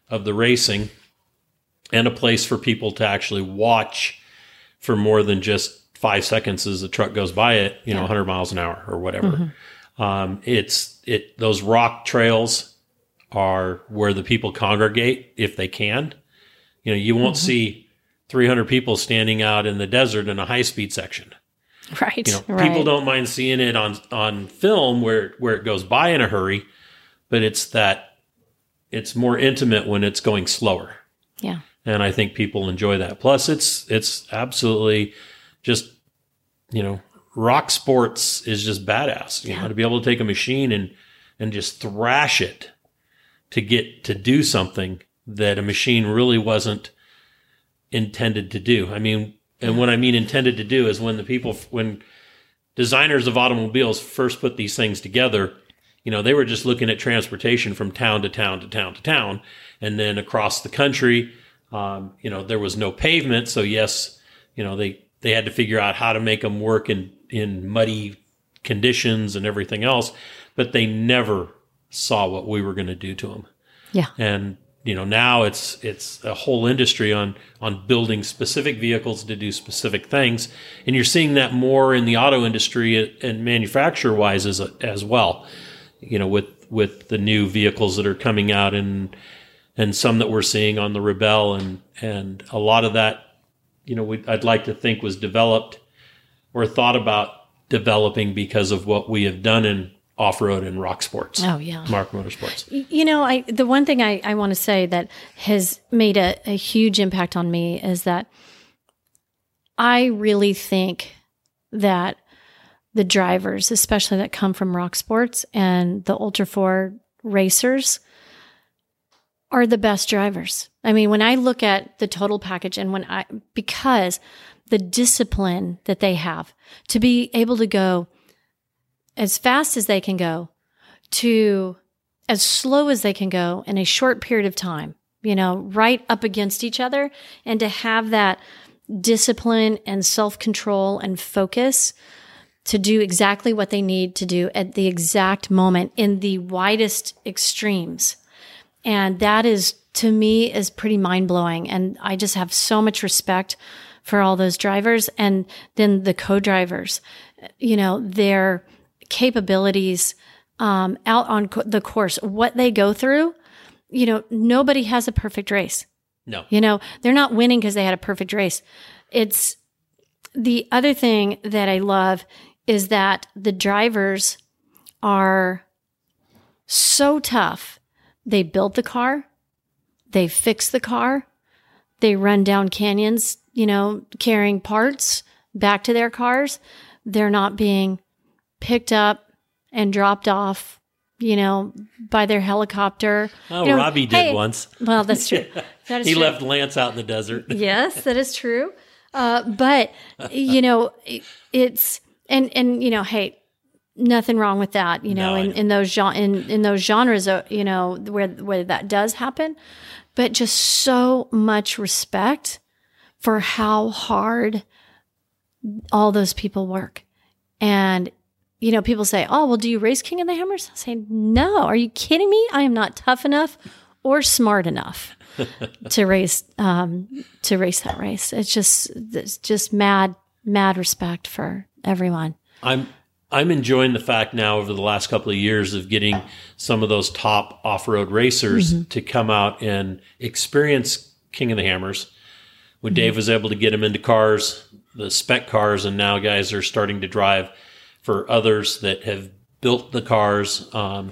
of the racing and a place for people to actually watch for more than just five seconds as the truck goes by it, you know, 100 miles an hour or whatever. Mm-hmm. Um, it's it those rock trails are where the people congregate if they can. You know, you won't mm-hmm. see 300 people standing out in the desert in a high speed section. Right. You know, right. people don't mind seeing it on on film where where it goes by in a hurry, but it's that it's more intimate when it's going slower. Yeah. And I think people enjoy that. Plus it's it's absolutely just you know, rock sports is just badass. You yeah. know, to be able to take a machine and and just thrash it to get to do something that a machine really wasn't intended to do. I mean, and what I mean intended to do is when the people, when designers of automobiles first put these things together, you know, they were just looking at transportation from town to town to town to town, and then across the country. Um, you know, there was no pavement, so yes, you know they they had to figure out how to make them work in in muddy conditions and everything else, but they never saw what we were going to do to them. Yeah, and you know now it's it's a whole industry on on building specific vehicles to do specific things. And you're seeing that more in the auto industry and manufacturer wise as as well you know with with the new vehicles that are coming out and and some that we're seeing on the Rebelle. And and a lot of that you know we, I'd like to think was developed or thought about developing because of what we have done in off road and rock sports. Oh yeah, Mark Motorsports. You know, I the one thing I, I want to say that has made a, a huge impact on me is that I really think that the drivers, especially that come from rock sports and the Ultra Four racers, are the best drivers. I mean, when I look at the total package and when I, because the discipline that they have to be able to go as fast as they can go to as slow as they can go in a short period of time, you know, right up against each other and to have that discipline and self control and focus to do exactly what they need to do at the exact moment in the widest extremes. And that is, to me, is pretty mind blowing. And I just have so much respect for all those drivers and then the co drivers, you know, their capabilities um, out on co- the course, what they go through. You know, nobody has a perfect race. No. You know, they're not winning because they had a perfect race. It's the other thing that I love is that the drivers are so tough. They build the car, they fix the car, they run down canyons, you know, carrying parts back to their cars. They're not being picked up and dropped off, you know, by their helicopter. Oh, You know, Robbie did hey- once. Well, that's true. That is He true. left Lance out in the desert. yes, that is true. Uh, but you know, it- it's and and you know, hey, nothing wrong with that. You know, No, in, know. in those gen- in in those genres, uh, you know, where where that does happen, but just so much respect for how hard all those people work, and. You know, people say, "Oh, well, do you race King of the Hammers?" I say, "No. Are you kidding me? I am not tough enough or smart enough to race um, to race that race. It's just it's just mad mad respect for everyone. I'm I'm enjoying the fact now over the last couple of years of getting some of those top off-road racers to come out and experience King of the Hammers. When Dave was able to get them into cars, the spec cars, and now guys are starting to drive for others that have built the cars, um,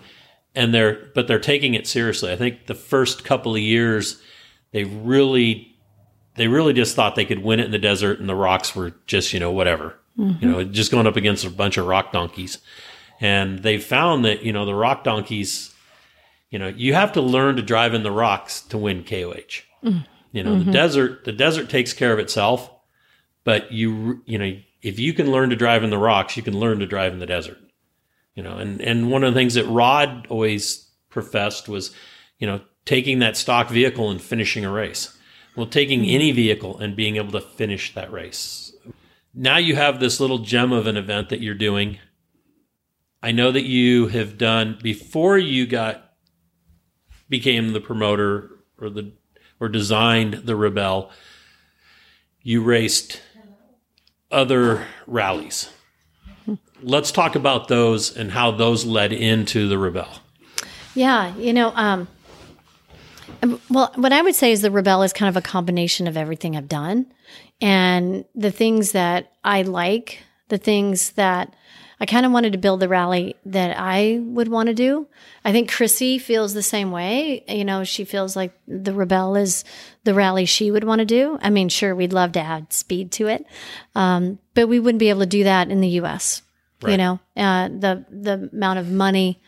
and they're but they're taking it seriously. I think the first couple of years they really they really just thought they could win it in the desert, and the rocks were just you know whatever, you know, just going up against a bunch of rock donkeys. And they found that you know the rock donkeys, you know, you have to learn to drive in the rocks to win KOH. You know, the desert the desert takes care of itself, but you you know if you can learn to drive in the rocks, you can learn to drive in the desert. You know, and and one of the things that Rod always professed was, you know, taking that stock vehicle and finishing a race. Well, taking any vehicle and being able to finish that race. Now you have this little gem of an event that you're doing. I know that you have done before you got became the promoter or the or designed the Rebelle. You raced other rallies. Let's talk about those and how those led into the Rebelle. Yeah, you know, um, well, what I would say is the Rebelle is kind of a combination of everything I've done and the things that I like, the things that I kind of wanted to build the rally that I would want to do. I think Chrissy feels the same way. You know, she feels like the Rebelle is the rally she would want to do. I mean, sure, we'd love to add speed to it, um, but we wouldn't be able to do that in the U.S. You know, uh, the the amount of money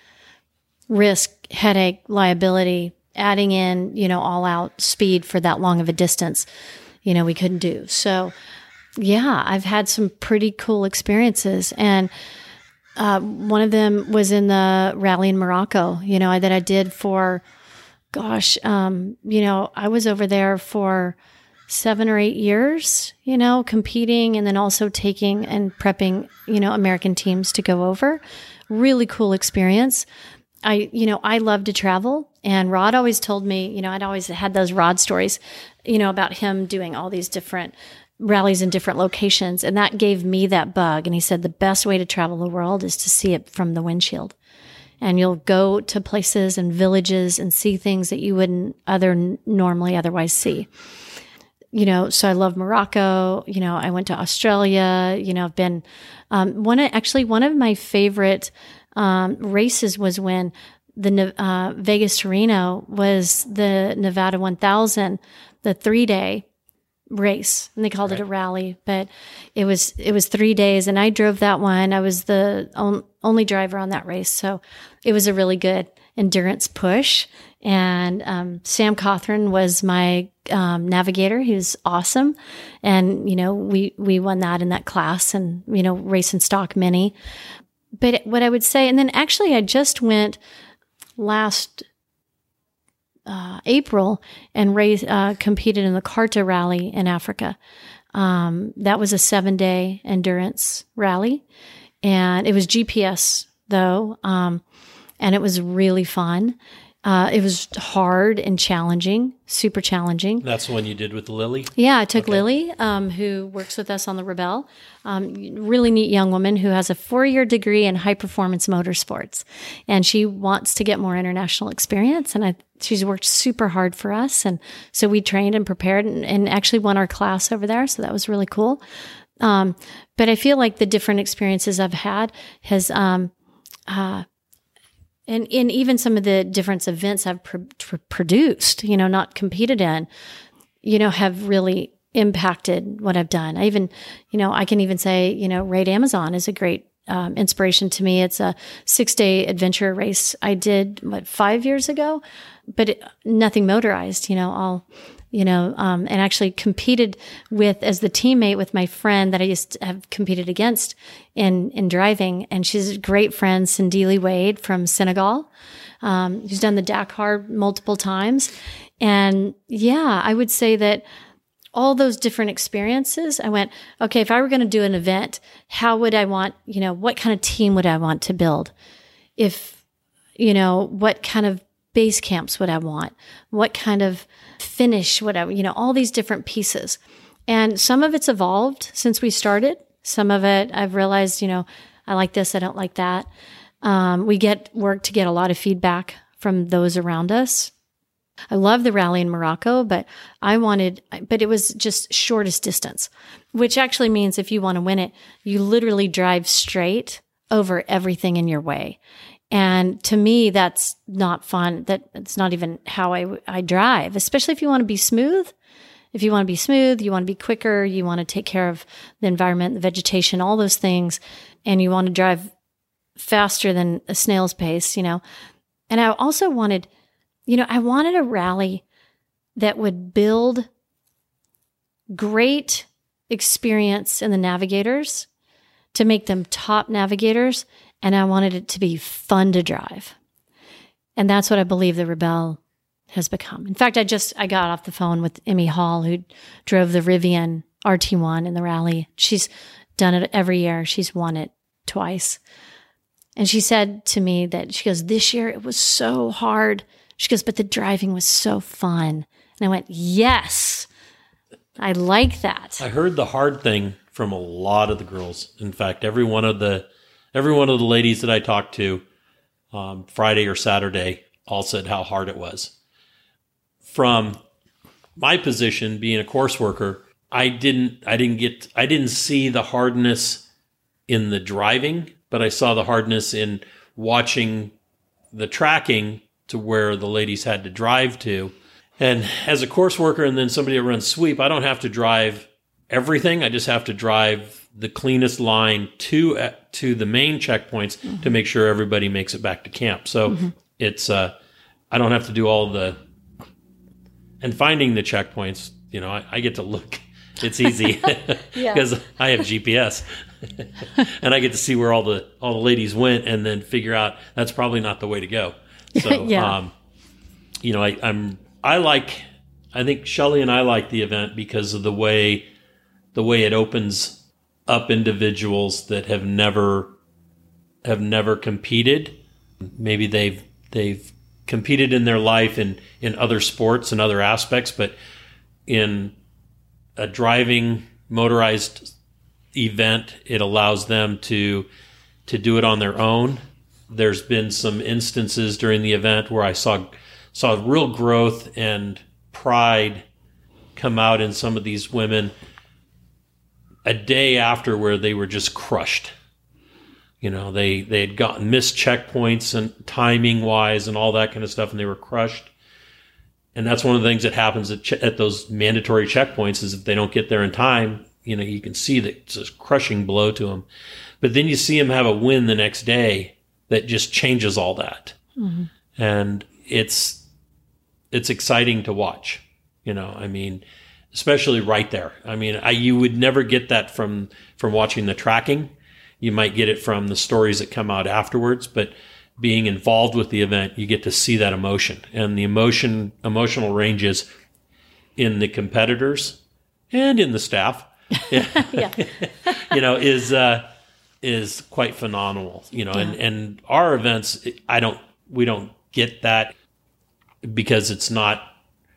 risk, headache, liability, adding in, you know, all out speed for that long of a distance, you know, we couldn't do. So, yeah, I've had some pretty cool experiences. And uh, one of them was in the rally in Morocco, you know, that I did for, gosh, um, you know, I was over there for seven or eight years, you know, competing and then also taking and prepping, you know, American teams to go over. Really cool experience. I, you know, I love to travel. And Rod always told me, you know, I'd always had those Rod stories, you know, about him doing all these different rallies in different locations. And that gave me that bug. And he said the best way to travel the world is to see it from the windshield. And you'll go to places and villages and see things that you wouldn't other normally otherwise see you know, so I love Morocco. You know, I went to Australia. You know, I've been um, one. Of, actually, one of my favorite um, races was when the uh, Vegas to Reno was the Nevada 1000, the three day race, and they called it a rally, but it was it was three days, and I drove that one. I was the on, only driver on that race, so it was a really good endurance push And um, Sam Cothran was my um, navigator. He was awesome, and you know we we won that in that class, and you know race and stock mini. But what I would say, and then actually I just went last uh, April and race, uh, competed in the Karta Rally in Africa. Um, that was a seven day endurance rally, and it was GPS though, um, and it was really fun. Uh, it was hard and challenging, super challenging. That's the one you did with Lily? Yeah, I took okay. Lily, um, who works with us on the Rebelle, Um, really neat young woman who has a four year degree in high performance motorsports. And she wants to get more international experience. And I, she's worked super hard for us. And so we trained and prepared and, and actually won our class over there. So that was really cool. Um, but I feel like the different experiences I've had has, um, uh, and in even some of the different events I've pr- pr- produced, you know, not competed in, you know, have really impacted what I've done. I even, you know, I can even say, you know, Raid Amazon is a great um, inspiration to me. It's a six day adventure race I did, what, five years ago, but it, nothing motorized, you know, all you know, um, and actually competed with as the teammate with my friend that I used to have competed against in in driving, and she's a great friend, Sindili Wade from Senegal, um, who's done the Dakar multiple times, and yeah, I would say that all those different experiences, I went, okay, if I were going to do an event, how would I want, you know, what kind of team would I want to build? If, you know, what kind of base camps would I want? What kind of finish, whatever, you know, all these different pieces. And some of it's evolved since we started. Some of it I've realized, you know, I like this, I don't like that. Um, we get work to get a lot of feedback from those around us. I love the rally in Morocco, but I wanted, but it was just shortest distance, which actually means if you want to win it, you literally drive straight over everything in your way. And to me, that's not fun. That it's not even how I, I drive, especially if you want to be smooth. If you want to be smooth, you want to be quicker, you want to take care of the environment, the vegetation, all those things, and you want to drive faster than a snail's pace, you know. And I also wanted, you know, I wanted a rally that would build great experience in the navigators to make them top navigators and I wanted it to be fun to drive. And that's what I believe the Rebelle has become. In fact, I just I got off the phone with Emme Hall, who drove the Rivian R1T in the rally. She's done it every year. She's won it twice. And she said to me that she goes, This year it was so hard. She goes, But the driving was so fun. And I went, Yes, I like that. I heard the hard thing from a lot of the girls. In fact, every one of the every one of the ladies that I talked to um, Friday or Saturday all said how hard it was. From my position being a course worker, I didn't I didn't get I didn't see the hardness in the driving, but I saw the hardness in watching the tracking to where the ladies had to drive to. And as a course worker and then somebody that runs sweep, I don't have to drive everything. I just have to drive the cleanest line to uh, to the main checkpoints mm-hmm. to make sure everybody makes it back to camp. So mm-hmm. it's uh, I don't have to do all the and finding the checkpoints. You know, I, I get to look. It's easy because I have GPS, and I get to see where all the all the ladies went, and then figure out that's probably not the way to go. So, yeah. um, you know, I, I'm I like I think Shelly and I like the event because of the way the way it opens up individuals that have never have never competed. Maybe they've they've competed in their life in in other sports and other aspects, but in a driving motorized event, it allows them to to do it on their own. There's been some instances during the event where I saw saw real growth and pride come out in some of these women a day after where they were just crushed. You know, they they had gotten missed checkpoints and timing wise and all that kind of stuff, and they were crushed. And that's one of the things that happens at, ch- at those mandatory checkpoints is if they don't get there in time, you know, you can see that it's a crushing blow to them. But then you see them have a win the next day that just changes all that. Mm-hmm. And it's it's exciting to watch. You know, I mean, especially right there. I mean, I, you would never get that from from watching the tracking. You might get it from the stories that come out afterwards, but being involved with the event, you get to see that emotion and the emotion emotional ranges in the competitors and in the staff. you know, is uh, is quite phenomenal. You know, yeah. and and our events, I don't, we don't get that because it's not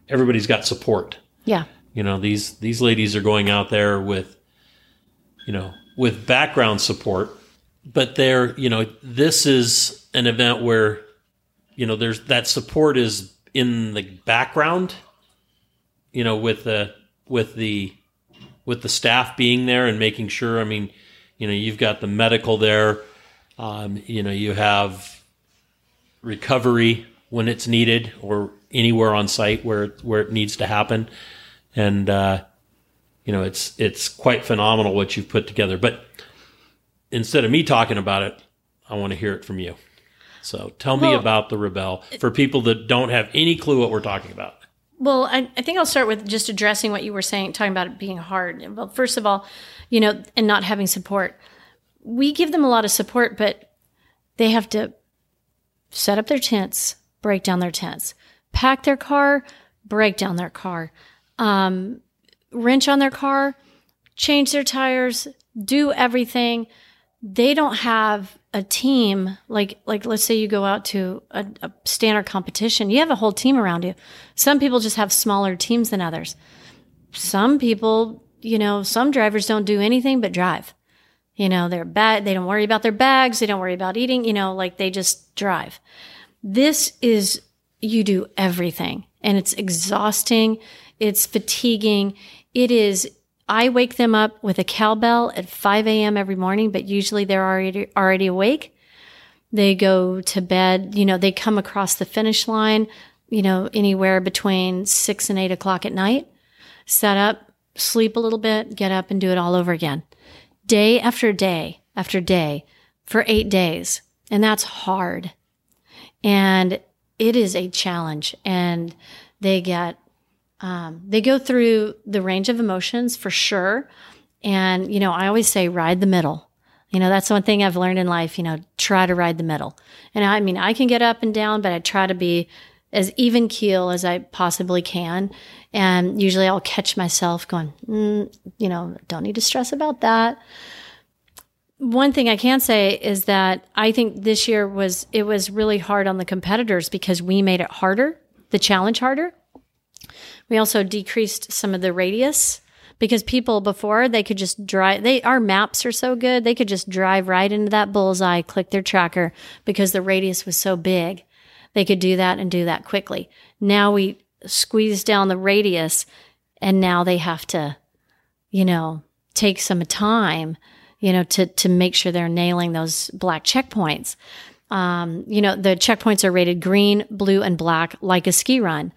everybody's got support. Yeah. You know, these these ladies are going out there with you know, with background support, but they're, you know, this is an event where you know, there's that support is in the background, you know, with the with the with the staff being there and making sure, I mean, you know, you've got the medical there, um, you know, you have recovery when it's needed or anywhere on site where where it needs to happen, and uh, you know it's it's quite phenomenal what you've put together. But instead of me talking about it, I want to hear it from you. So tell well, me about the Rebelle for people that don't have any clue what we're talking about. Well, I, I, think I'll start with just addressing what you were saying, talking about it being hard. Well, first of all, you know, and not having support. We give them a lot of support, but they have to set up their tents, break down their tents, pack their car, break down their car, um, wrench on their car, change their tires, do everything. They don't have a team like like let's say you go out to a, a, standard competition you have a whole team around you some people just have smaller teams than others some people you know some drivers don't do anything but drive you know they're bad they don't worry about their bags they don't worry about eating you know like they just drive this is you do everything and it's exhausting. It's fatiguing. It is, I wake them up with a cowbell at 5 a.m. every morning, but usually they're already, already awake. They go to bed, you know, they come across the finish line, you know, anywhere between six and eight o'clock at night, set up, sleep a little bit, get up and do it all over again. Day after day after day for eight days. And that's hard. And it is a challenge and they get um, they go through the range of emotions for sure. And you know i always say ride the middle. You know that's one thing i've learned in life you know try to ride the middle. And i mean i can get up and down but i try to be as even keel as i possibly can. And usually i'll catch myself going mm, you know don't need to stress about that. One thing I can say is that I think this year was it was really hard on the competitors because we made it harder, the challenge harder. We also decreased some of the radius because people before they could just drive they our maps are so good they could just drive right into that bullseye click their tracker because the radius was so big they could do that and do that quickly now we squeeze down the radius and now they have to you know take some time you know, to, to make sure they're nailing those black checkpoints. Um, you know, the checkpoints are rated green, blue, and black like a ski run.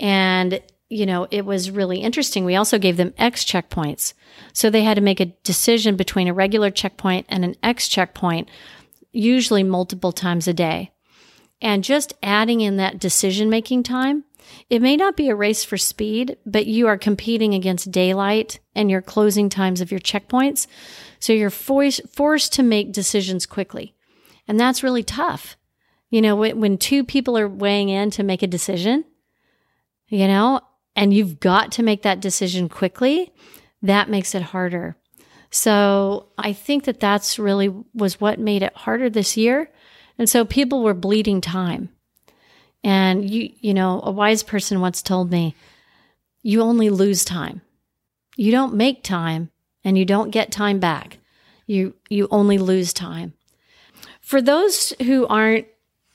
And, you know, it was really interesting. We also gave them X checkpoints. So they had to make a decision between a regular checkpoint and an X checkpoint, usually multiple times a day. And just adding in that decision making time it may not be a race for speed, but you are competing against daylight and your closing times of your checkpoints. So you're forced to make decisions quickly. And that's really tough. You know, when two people are weighing in to make a decision, you know, and you've got to make that decision quickly, that makes it harder. So I think that that's really was what made it harder this year. And so people were bleeding time. And you, you know, a wise person once told me, you only lose time. You don't make time and you don't get time back. You, you only lose time. For those who aren't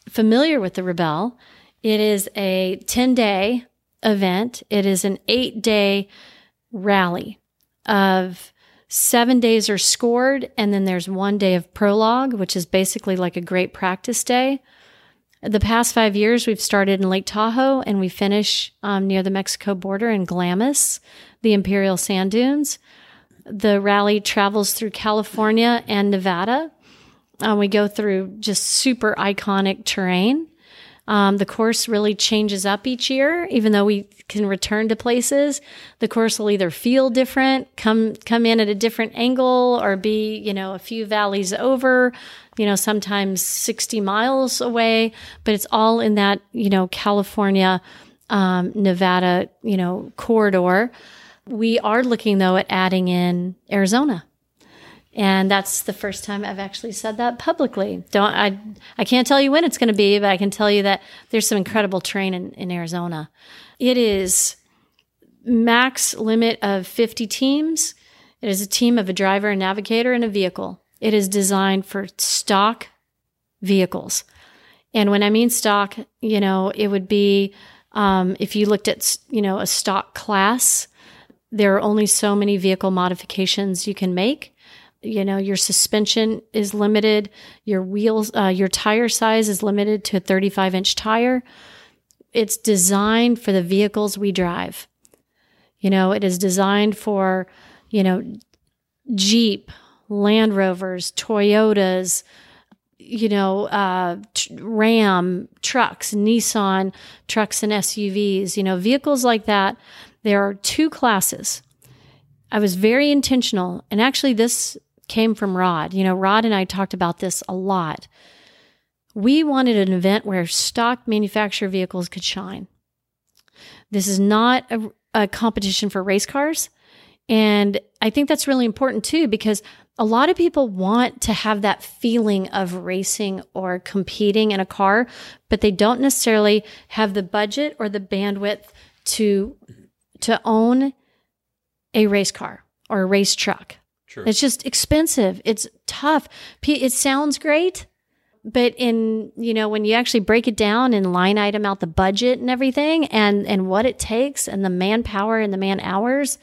familiar with the Rebelle, it is a 10 day event. It is an eight day rally of seven days are scored. And then there's one day of prologue, which is basically like a great practice day. The past five years, we've started in Lake Tahoe and we finish um, near the Mexico border in Glamis, the Imperial Sand Dunes. The rally travels through California and Nevada. Um, we go through just super iconic terrain. Um, the course really changes up each year, even though we can return to places. The course will either feel different, come come in at a different angle, or be you know a few valleys over, you know sometimes sixty miles away. But it's all in that you know California, um, Nevada, you know corridor. We are looking though at adding in Arizona. And that's the first time I've actually said that publicly. Don't I I can't tell you when it's going to be, but I can tell you that there's some incredible terrain in, in Arizona. It is max limit of 50 teams. It is a team of a driver, a navigator, and a vehicle. It is designed for stock vehicles. And when I mean stock, you know, it would be um, if you looked at, you know, a stock class, there are only so many vehicle modifications you can make you know your suspension is limited your wheels uh, your tire size is limited to a 35 inch tire. It's designed for the vehicles we drive. You know it is designed for you know jeep land rovers toyotas you know uh, ram trucks nissan trucks and suvs you know vehicles like that. There are two classes. I was very intentional. And actually, this came from Rod. You know, Rod and I talked about this a lot. We wanted an event where stock manufacturer vehicles could shine. This is not a, a competition for race cars. And I think that's really important too, because a lot of people want to have that feeling of racing or competing in a car, but they don't necessarily have the budget or the bandwidth to, to own a race car or a race truck. Sure. It's just expensive. It's tough. It sounds great, but in you know when you actually break it down and line item out the budget and everything, and and what it takes, and the manpower and the man hours,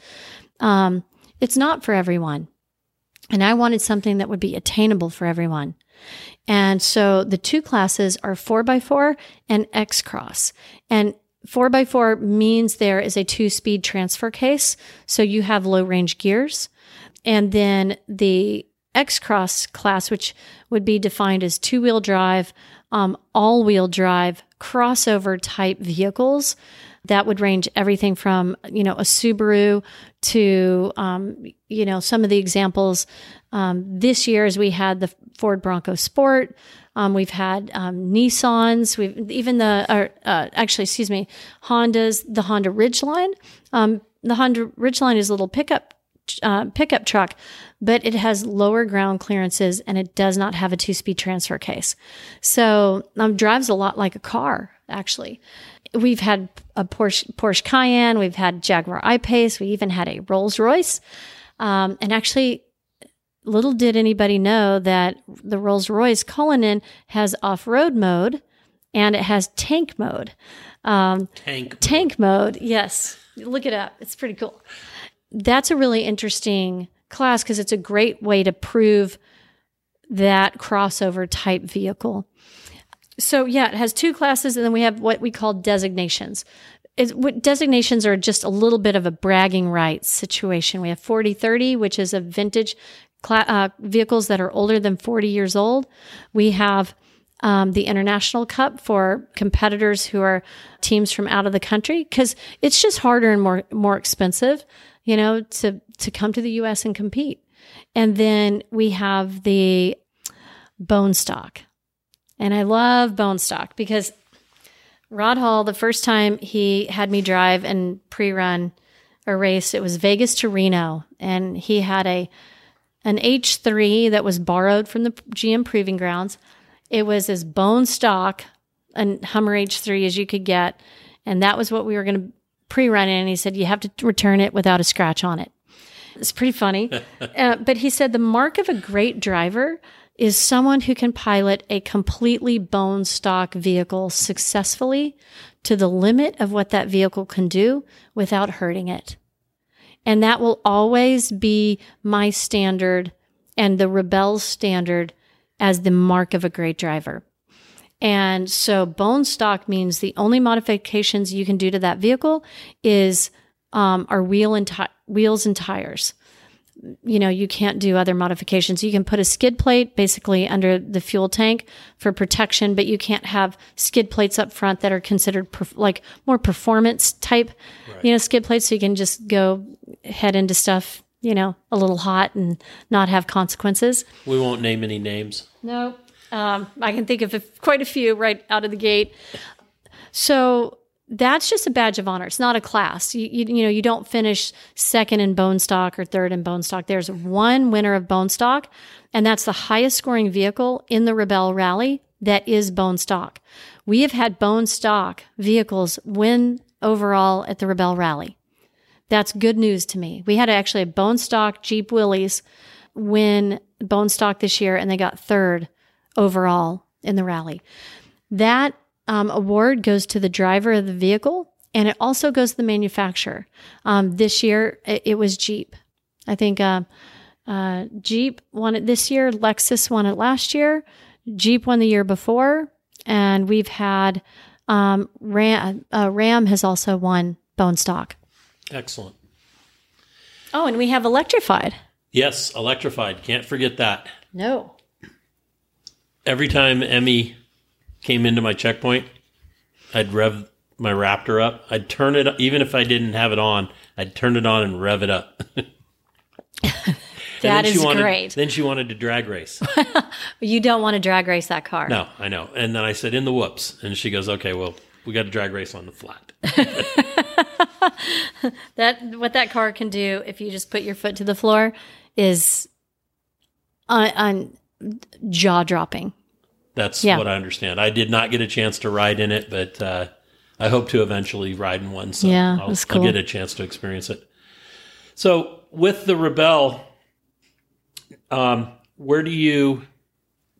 um, it's not for everyone. And I wanted something that would be attainable for everyone. And so the two classes are four by four and X cross. And four by four means there is a two speed transfer case. So you have low range gears. And then the X Cross class, which would be defined as two wheel drive, um, all wheel drive, crossover type vehicles. That would range everything from, you know, a Subaru to, um, you know, some of the examples um, this year as we had the Ford Bronco Sport. Um, we've had um, Nissans. We've even the, uh, uh, actually, excuse me, Hondas, the Honda Ridgeline. Um, the Honda Ridgeline is a little pickup uh, pickup truck, but it has lower ground clearances and it does not have a two speed transfer case. So um, drives a lot like a car, actually. We've had a Porsche, Porsche Cayenne, we've had Jaguar I-Pace, we even had a Rolls Royce. Um, and actually, little did anybody know that the Rolls Royce Cullinan has off road mode and it has tank mode. Um, tank tank mode, yes. Look it up. It's pretty cool that's a really interesting class because it's a great way to prove that crossover type vehicle. So yeah, it has two classes, and then we have what we call designations. It's, what designations are just a little bit of a bragging rights situation. We have 4030, which is a vintage cl- uh, vehicles that are older than 40 years old. We have um, the International Cup for competitors who are teams from out of the country because it's just harder and more more expensive you know, to, to come to the US and compete. And then we have the bone stock. And I love bone stock because Rod Hall, the first time he had me drive and pre run a race, it was Vegas to Reno. And he had a an H3 that was borrowed from the GM Proving Grounds. It was as bone stock, a Hummer H3 as you could get. And that was what we were going to pre run it and he said, You have to return it without a scratch on it. It's pretty funny. uh, but he said, The mark of a great driver is someone who can pilot a completely bone stock vehicle successfully to the limit of what that vehicle can do without hurting it. And that will always be my standard and the Rebelle's standard as the mark of a great driver. And so bone stock means the only modifications you can do to that vehicle is um, our wheel and ti- wheels and tires. you know, you can't do other modifications. You can put a skid plate basically under the fuel tank for protection, but you can't have skid plates up front that are considered perf- like more performance type, you know, skid plates. So you can just go head into stuff, you know, a little hot and not have consequences. We won't name any names. No, um, I can think of a, quite a few right out of the gate. So that's just a badge of honor. It's not a class. You, you, you know, you don't finish second in bone stock or third in bone stock. There's one winner of bone stock, and that's the highest scoring vehicle in the Rebelle Rally that is bone stock. We have had bone stock vehicles win overall at the Rebelle Rally. That's good news to me. We had actually a bone stock Jeep Willys win bone stock this year, and they got third overall in the rally. That um, award goes to the driver of the vehicle and it also goes to the manufacturer. Um, this year, it, it, was Jeep. I think uh, uh, Jeep won it this year, Lexus won it last year, Jeep won the year before, and we've had um, Ram, uh, Ram has also won bone stock. Excellent. Oh, and we have electrified. Yes, electrified. Can't forget that. No. Every time Emme came into my checkpoint, I'd rev my Raptor up. I'd turn it, even if I didn't have it on, I'd turn it on and rev it up. that is wanted, great. Then she wanted to drag race. you don't want to drag race that car. No, I know. And then I said, in the whoops. And she goes, okay, well, we got to drag race on the flat. that what that car can do if you just put your foot to the floor is on, on jaw dropping. That's Yeah. what I understand. I did not get a chance to ride in it, but uh, I hope to eventually ride in one. So Yeah, I'll, that's I'll get a chance to experience it. So with the Rebelle, um, where do you,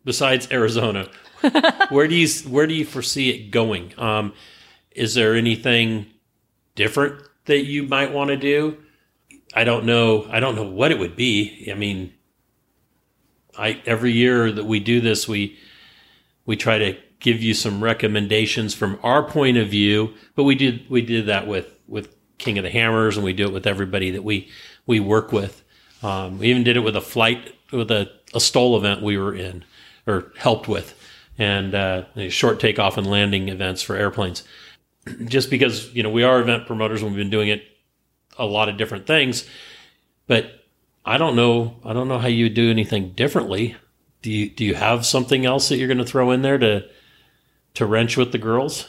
besides Arizona, where do you where do you foresee it going? Um, is there anything different that you might want to do? I don't know. I don't know what it would be. I mean, I every year that we do this, we we try to give you some recommendations from our point of view. But we did we did that with with King of the Hammers, and we do it with everybody that we we work with. Um, we even did it with a flight with a, a STOL event we were in or helped with, and uh, short takeoff and landing events for airplanes. Just because you know we are event promoters, and we've been doing it a lot of different things, but I don't know. I don't know how you do anything differently. Do you do you have something else that you're going to throw in there to to wrench with the girls?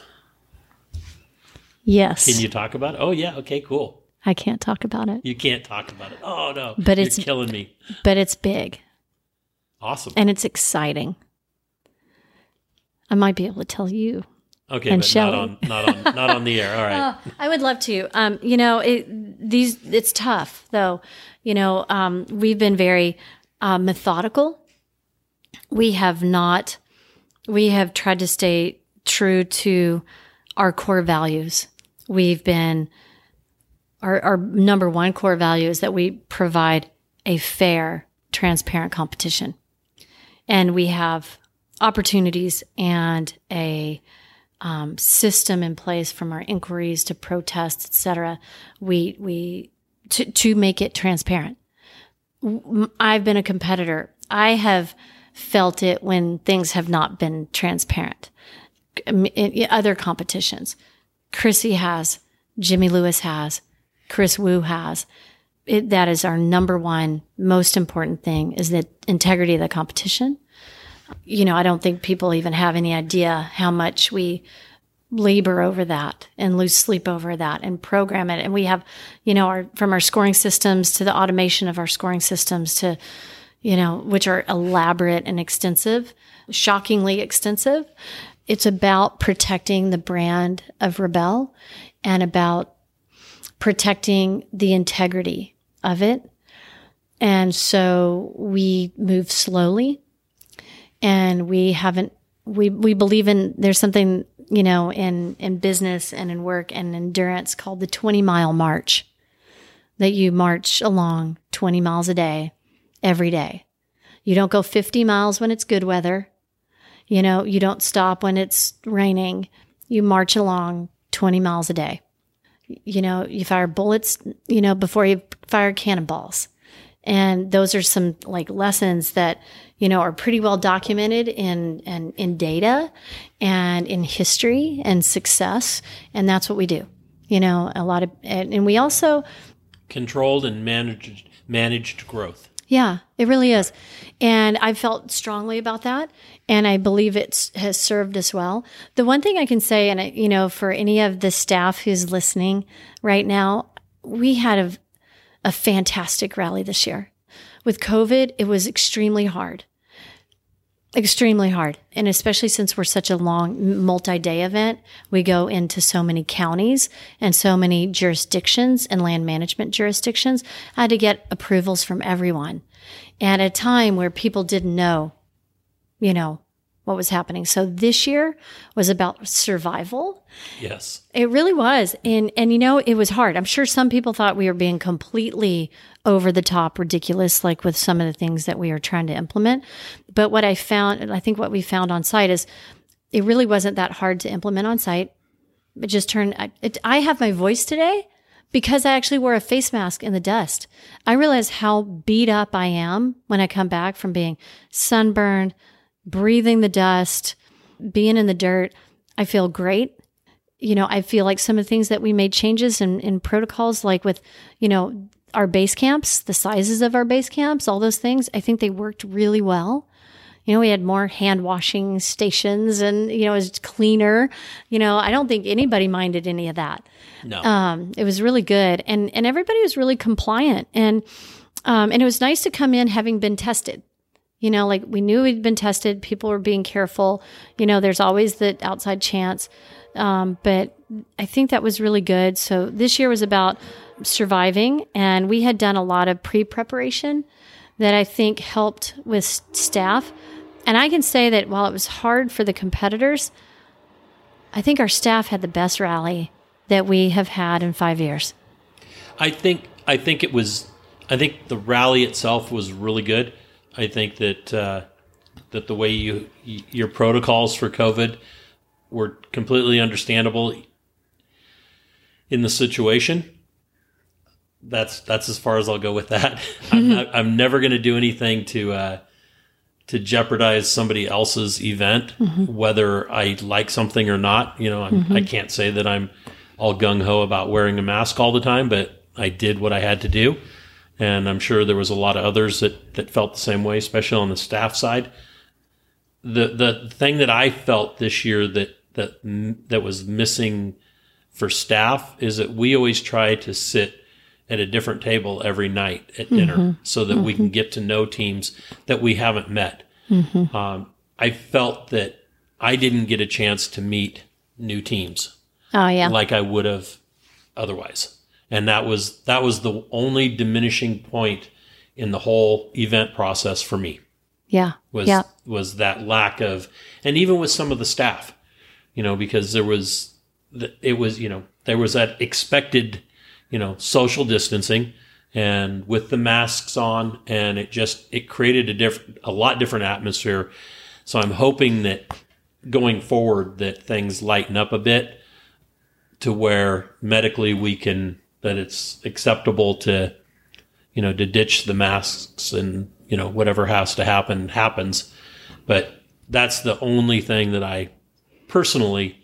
Yes. Can you talk about it? Oh yeah, okay, cool. I can't talk about it, You can't talk about it. Oh no, But you're it's- killing me. but it's big Awesome. and it's exciting. I might be able to tell you. Okay, and but Shelley. not on not on not on the air. All right. Oh, I would love to. Um, you know, it, these it's tough though. You know, um, we've been very uh, methodical. We have not. We have tried to stay true to our core values. We've been our, our number one core value is that we provide a fair, transparent competition, and we have opportunities and a um, system in place from our inquiries to protests, et cetera, we we to to make it transparent. I've been a competitor. I have felt it when things have not been transparent. In other competitions, Chrissy has, Jimmy Lewis has, Chris Wu has. It, that is our number one most important thing is the integrity of the competition you know, I don't think people even have any idea how much we labor over that and lose sleep over that and program it. And we have, you know, our from our scoring systems to the automation of our scoring systems to, you know, which are elaborate and extensive, shockingly extensive. It's about protecting the brand of Rebelle and about protecting the integrity of it. And so we move slowly and we haven't we we believe in there's something you know in in business and in work and endurance called the 20 mile march that you march along 20 miles a day every day. You don't go 50 miles when it's good weather. You know you don't stop when it's raining. You march along 20 miles a day. You know you fire bullets you know before you fire cannonballs. And those are some like lessons that, you know, are pretty well documented in, in, in data and in history and success. And that's what we do. You know, a lot of, and, and we also, Controlled and managed managed growth. yeah, it really is. And I felt strongly about that. And I believe it has served us well. The one thing I can say, and I, you know, for any of the staff who's listening right now, we had a, a fantastic rally this year. With COVID, it was extremely hard. Extremely hard. And especially since we're such a long multi day event, we go into so many counties and so many jurisdictions and land management jurisdictions. I had to get approvals from everyone. At a time where people didn't know, you know, what was happening. So this year was about survival. Yes. It really was. And and you know, it was hard. I'm sure some people thought we were being completely over the top ridiculous like with some of the things that we are trying to implement. But what I found and I think what we found on site is it really wasn't that hard to implement on site. It just turned I, it, I have my voice today because I actually wore a face mask in the dust. I realized how beat up I am when I come back from being sunburned, breathing the dust, being in the dirt. I feel great. You know, I feel like some of the things that we made changes in, in protocols, like with, you know, our base camps, the sizes of our base camps, all those things, I think they worked really well. You know, we had more hand washing stations and, you know, it was cleaner. You know, I don't think anybody minded any of that. No. Um, it was really good. And, and everybody was really compliant. And, um, and it was nice to come in having been tested. You know, like we knew we'd been tested. People were being careful. You know, there's always the outside chance. Um, but I think that was really good. So this year was about surviving, and we had done a lot of pre preparation that I think helped with staff. And I can say that while it was hard for the competitors, I think our staff had the best rally that we have had in five years. I think I think it was I think the rally itself was really good. I think that uh, that the way you your protocols for COVID were completely understandable in the situation. That's that's as far as I'll go with that. I'm mm-hmm. not, I'm never going to do anything to uh, to jeopardize somebody else's event, mm-hmm. whether I like something or not. You know, I'm, mm-hmm. I can't say that I'm all gung ho about wearing a mask all the time, but I did what I had to do, and I'm sure there was a lot of others that that felt the same way, especially on the staff side. The the thing that I felt this year that that that was missing for staff is that we always try to sit at a different table every night at mm-hmm. dinner so that we can mm-hmm. get to know teams that we haven't met. Mm-hmm. Um, I felt that I didn't get a chance to meet new teams Oh, yeah. like I would have otherwise. And that was that was the only diminishing point in the whole event process for me yeah. was yeah. was that lack of and even with some of the staff you know because there was it was you know there was that expected you know social distancing and with the masks on and it just it created a different a lot different atmosphere. So i'm hoping that going forward that things lighten up a bit to where medically we can that it's acceptable to you know to ditch the masks and you know whatever has to happen happens. But that's the only thing that i personally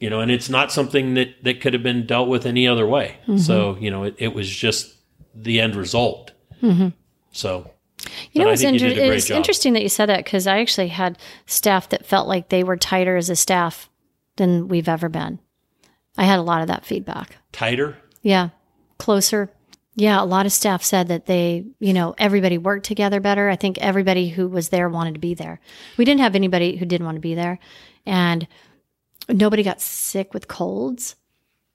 you know and it's not something that that could have been dealt with any other way mm-hmm. so you know it, it was just the end result mm-hmm. so You know, it's, you inter- great it's interesting that you said that because I actually had staff that felt like they were tighter as a staff than we've ever been. I had a lot of that feedback. tighter Yeah. Closer. Yeah. A lot of staff said that they, you know, everybody worked together better. I think everybody who was there wanted to be there. We didn't have anybody who didn't want to be there. And nobody got sick with colds.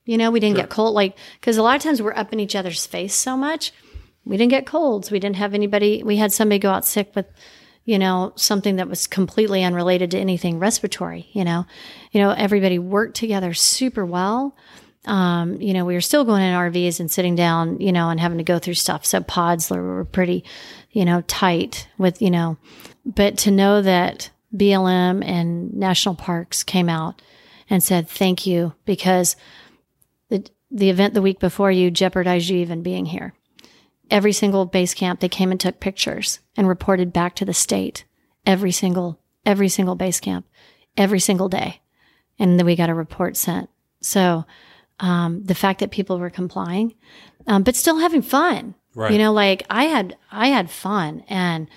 You know, we didn't get cold, like, because a lot of times we're up in each other's face so much. We didn't get colds. We didn't have anybody, we had somebody go out sick with, you know, something that was completely unrelated to anything respiratory, you know. You know, everybody worked together super well. Um, you know, we were still going in RVs and sitting down, you know, and having to go through stuff. So pods were pretty, you know, tight with, you know, but to know that BLM and national parks came out and said thank you because the the event the week before you jeopardized you even being here. every single base camp, they came and took pictures and reported back to the state every single, every single base camp, every single day. And then we got a report sent. So, um, the fact that people were complying, um, but still having fun, Right. you know, like I had, I had fun and,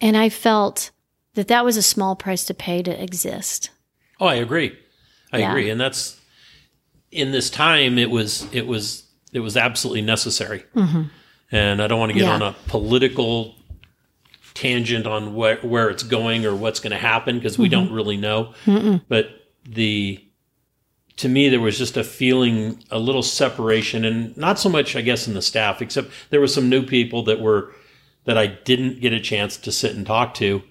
and I felt that that was a small price to pay to exist. Oh, I agree. I Yeah. agree, and that's in this time. It was it was it was absolutely necessary. And I don't want to get Mm-hmm. Yeah. on a political tangent on where where it's going or what's going to happen because Mm-hmm. we don't really know. But the to me there was just a feeling a little separation and not so much I guess in the staff except there were some new people that were that I didn't get a chance to sit and talk to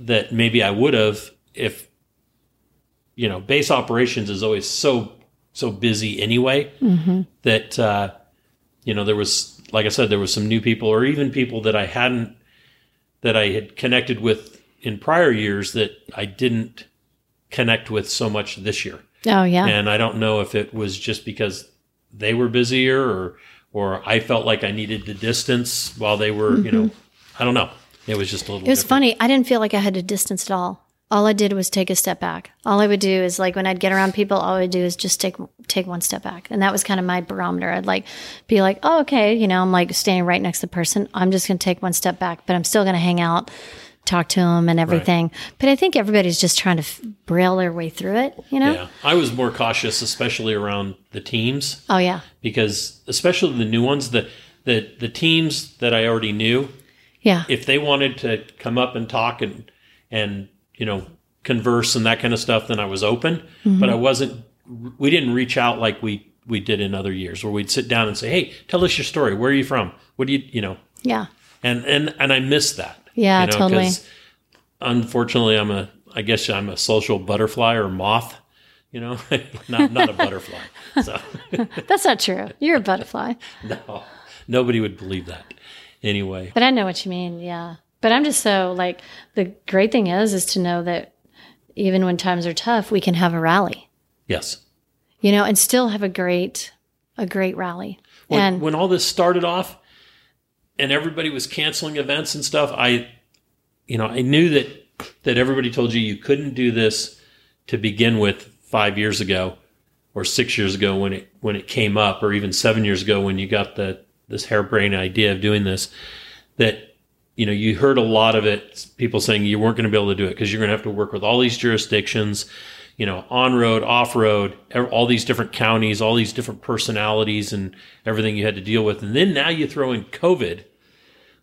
that maybe I would have if you know base operations is always so so busy anyway that uh, you know there was like I said there was some new people or even people that I hadn't that I had connected with in prior years that I didn't connect with so much this year Oh yeah. and I don't know if it was just because they were busier or or I felt like I needed the distance while they were you know I don't know it was just a little It was different. funny. I didn't feel like I had to distance at all. All I did was take a step back. All I would do is like when I'd get around people, all I would do is just take take one step back, and that was kind of my barometer. I'd like be like, oh, okay, you know, I'm like standing right next to the person. I'm just going to take one step back, but I'm still going to hang out, talk to them, and everything. But I think everybody's just trying to f- braille their way through it. You know? Yeah, I was more cautious, especially around the teams, Oh yeah, because especially the new ones, the the the teams that I already knew, yeah, if they wanted to come up and talk and and you know converse and that kind of stuff, then I was open. But I wasn't. We didn't reach out like we we did in other years, where we'd sit down and say, "Hey, tell us your story. Where are you from? What do you you know?" yeah, And and and I miss that. Yeah, you know, totally. Unfortunately, I'm a. I guess I'm a social butterfly or moth. You know, not not a butterfly. So. that's not true. You're a butterfly. No, nobody would believe that. Anyway, But I know what you mean. Yeah. But I'm just so like the great thing is is to know that even when times are tough, we can have a rally, yes. you know, and still have a great a great rally. When, and when all this started off, and everybody was canceling events and stuff, I, you know, I knew that that everybody told you you couldn't do this to begin with five years ago, or six years ago when it when it came up, or even seven years ago when you got the this harebrained idea of doing this. That you know, you heard a lot of it, people saying you weren't going to be able to do it because you're going to have to work with all these jurisdictions, you know, on road, off road, all these different counties, all these different personalities and everything you had to deal with. And then now you throw in COVID,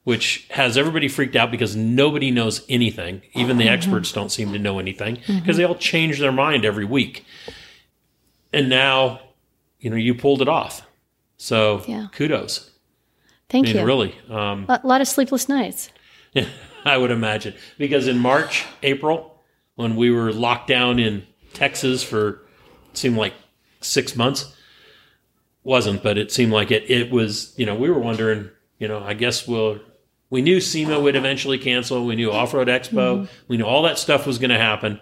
which has everybody freaked out because nobody knows anything. Even the mm-hmm. experts don't seem to know anything mm-hmm. because they all change their mind every week. And now, you know, you pulled it off. So Yeah. kudos. Thank I mean, you. really. Um, A lot of sleepless nights. I would imagine because in March, April, when we were locked down in Texas for it seemed like six months, wasn't, but it seemed like it. It was. You know, we were wondering. You know, I guess we'll. We knew SEMA would eventually cancel. We knew Off Road Expo. We knew all that stuff was going to happen,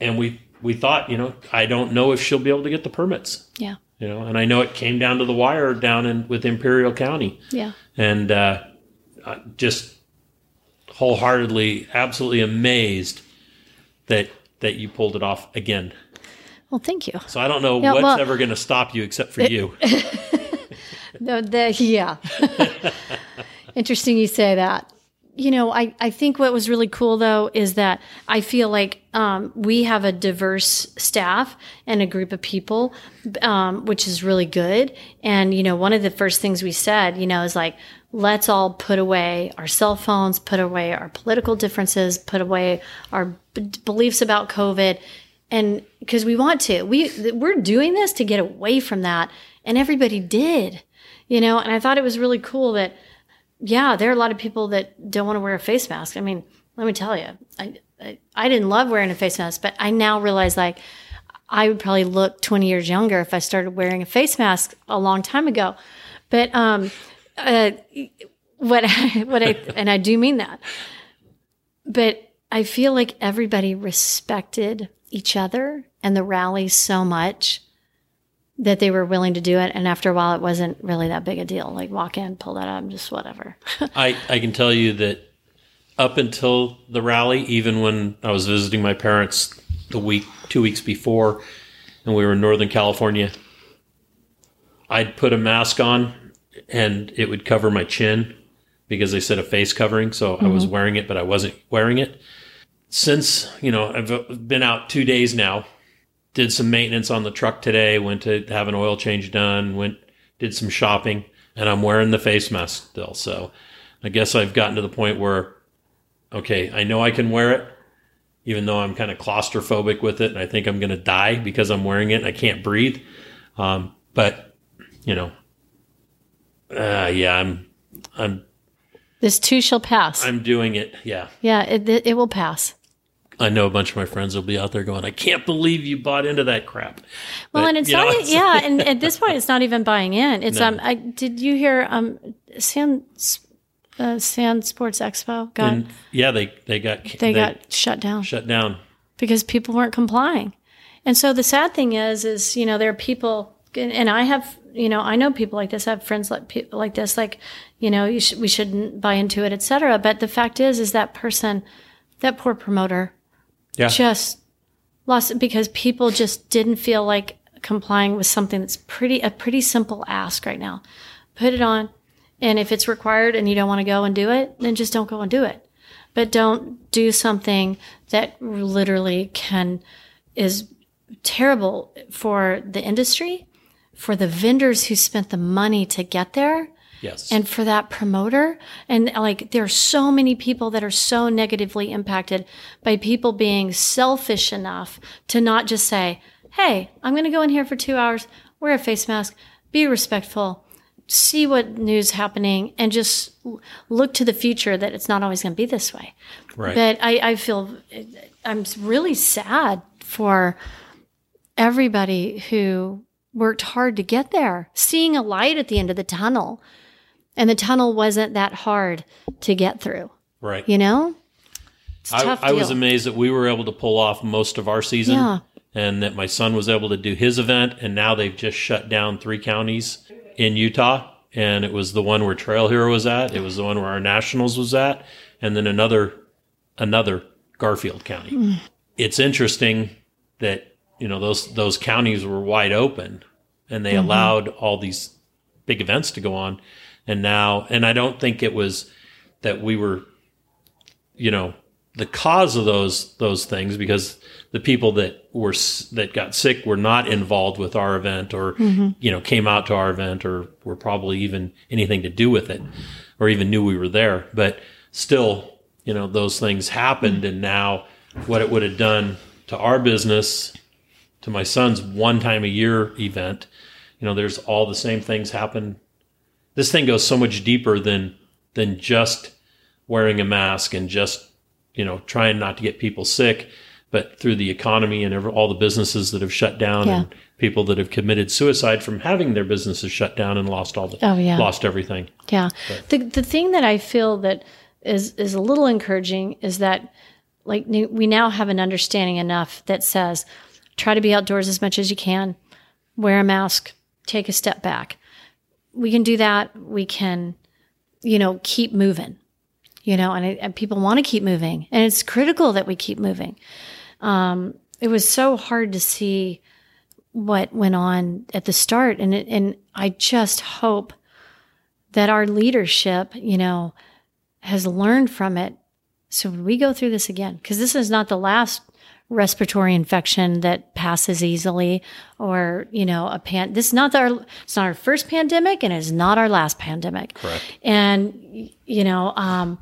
and we we thought, you know, I don't know if she'll be able to get the permits. Yeah. You know, and I know it came down to the wire down in with Imperial County Yeah. and uh, just wholeheartedly, absolutely amazed that that you pulled it off again. Well, thank you. So I don't know Yeah, what's well- ever going to stop you except for you. No, the, yeah. Interesting you say that. You know, I, I think what was really cool though is that I feel like um, we have a diverse staff and a group of people, um, which is really good. And, you know, one of the first things we said, you know, is like, let's all put away our cell phones, put away our political differences, put away our b- beliefs about COVID. And because we want to, we, we're doing this to get away from that. And everybody did you know and i thought it was really cool that yeah there are a lot of people that don't want to wear a face mask. I mean let me tell you I, I i didn't love wearing a face mask but i now realize like i would probably look 20 years younger if i started wearing a face mask a long time ago. But um uh what I, what i and i do mean that. But i feel like everybody respected each other and the rally so much that they were willing to do it. And after a while, it wasn't really that big a deal. Like walk in, pull that up, just whatever. I, I can tell you that up until the rally, even when I was visiting my parents the week, two weeks before, and we were in Northern California, I'd put a mask on and it would cover my chin because they said a face covering. So I was mm-hmm. wearing it, but I wasn't wearing it. Since, you know, I've been out two days now, did some maintenance on the truck today, went to have an oil change done, went, did some shopping, and I'm wearing the face mask still. So I guess I've gotten to the point where, okay, I know I can wear it, even though I'm kind of claustrophobic with it and I think I'm going to die because I'm wearing it and I can't breathe. Um, but, you know, uh, yeah, I'm, I'm, this too shall pass. I'm doing it. Yeah. yeah, it, it, it will pass. I know a bunch of my friends will be out there going, I can't believe you bought into that crap. Well, But, and it's you know, not, it's- yeah, and at this point, it's not even buying in. It's No. um, I did you hear um, Sand, uh, Sand Sports Expo got And yeah, they, they got, they, got shut down shut down. because people weren't complying. And so the sad thing is, is you know there are people, and and I have, you know, I know people like this. I have friends like people like this, like, you know, you sh- we shouldn't buy into it, etc. But the fact is, is that person, that poor promoter, Yeah. just lost because people just didn't feel like complying with something that's pretty a pretty simple ask right now. Put it on, and if it's required and you don't want to go and do it, then just don't go and do it. But don't do something that literally can is terrible for the industry, for the vendors who spent the money to get there, yes. and for that promoter and like there are so many people that are so negatively impacted by people being selfish enough to not just say hey i'm going to go in here for two hours wear a face mask be respectful see what news happening and just look to the future that it's not always going to be this way right. but I, I feel I'm really sad for everybody who worked hard to get there, seeing a light at the end of the tunnel. And the tunnel wasn't that hard to get through, right. you know? I, tough I was amazed that we were able to pull off most of our season Yeah. and that my son was able to do his event. And now they've just shut down three counties in Utah. And it was the one where Trail Hero was at. It was the one where our nationals was at. And then another, another Garfield County. Hmm. It's interesting that, you know, those, those counties were wide open and they allowed all these big events to go on. And now, and I don't think it was that we were you know the cause of those those things because the people that were that got sick were not involved with our event or mm-hmm. you know came out to our event or were probably even anything to do with it or even knew we were there. But still you know those things happened and now what it would have done to our business to my son's one time a year event you know there's all the same things happen this thing goes so much deeper than than just wearing a mask and just you know trying not to get people sick but through the economy and all the businesses that have shut down Yeah. and people that have committed suicide from having their businesses shut down and lost all the Oh, yeah. lost everything Yeah. The the thing that I feel that is is a little encouraging is that like we now have an understanding enough that says try to be outdoors as much as you can, wear a mask, take a step back. We can do that. We can you know keep moving. You know, and, it, and people want to keep moving, and it's critical that we keep moving. Um, it was so hard to see what went on at the start, and it, and I just hope that our leadership, you know, has learned from it. So we go through this again, because this is not the last respiratory infection that passes easily or, you know, a pan, this is not our, it's not our first pandemic and it's not our last pandemic. correct And, you know, um,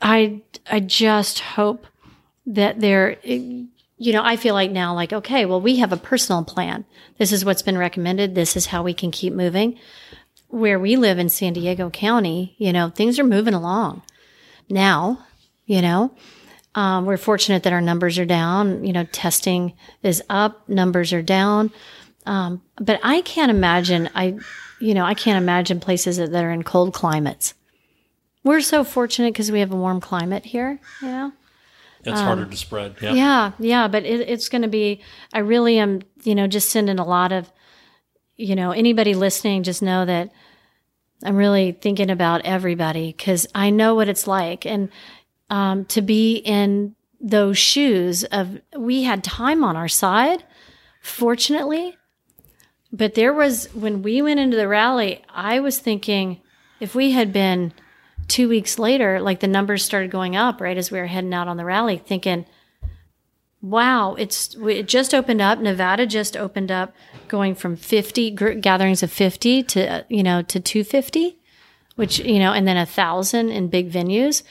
I, I just hope that there, you know, I feel like now, like, okay, well, we have a personal plan. This is what's been recommended. This is how we can keep moving. Where we live in San Diego County, you know, things are moving along now, you know. Um, we're fortunate that our numbers are down. You know, testing is up, numbers are down. Um, but I can't imagine, I, you know, I can't imagine places that, that are in cold climates. We're so fortunate because we have a warm climate here, you know. It's harder to spread. Yeah. Yeah, yeah, but it, it's going to be. I really am, you know, just sending a lot of, you know, anybody listening, just know that I'm really thinking about everybody because I know what it's like, and um, to be in those shoes of we had time on our side, fortunately, but there was when we went into the rally, I was thinking if we had been two weeks later, like the numbers started going up right as we were heading out on the rally, thinking, wow, it's it just opened up. Nevada just opened up, going from fifty gr- gatherings of fifty to you know to two fifty, which you know, and then a thousand in big venues,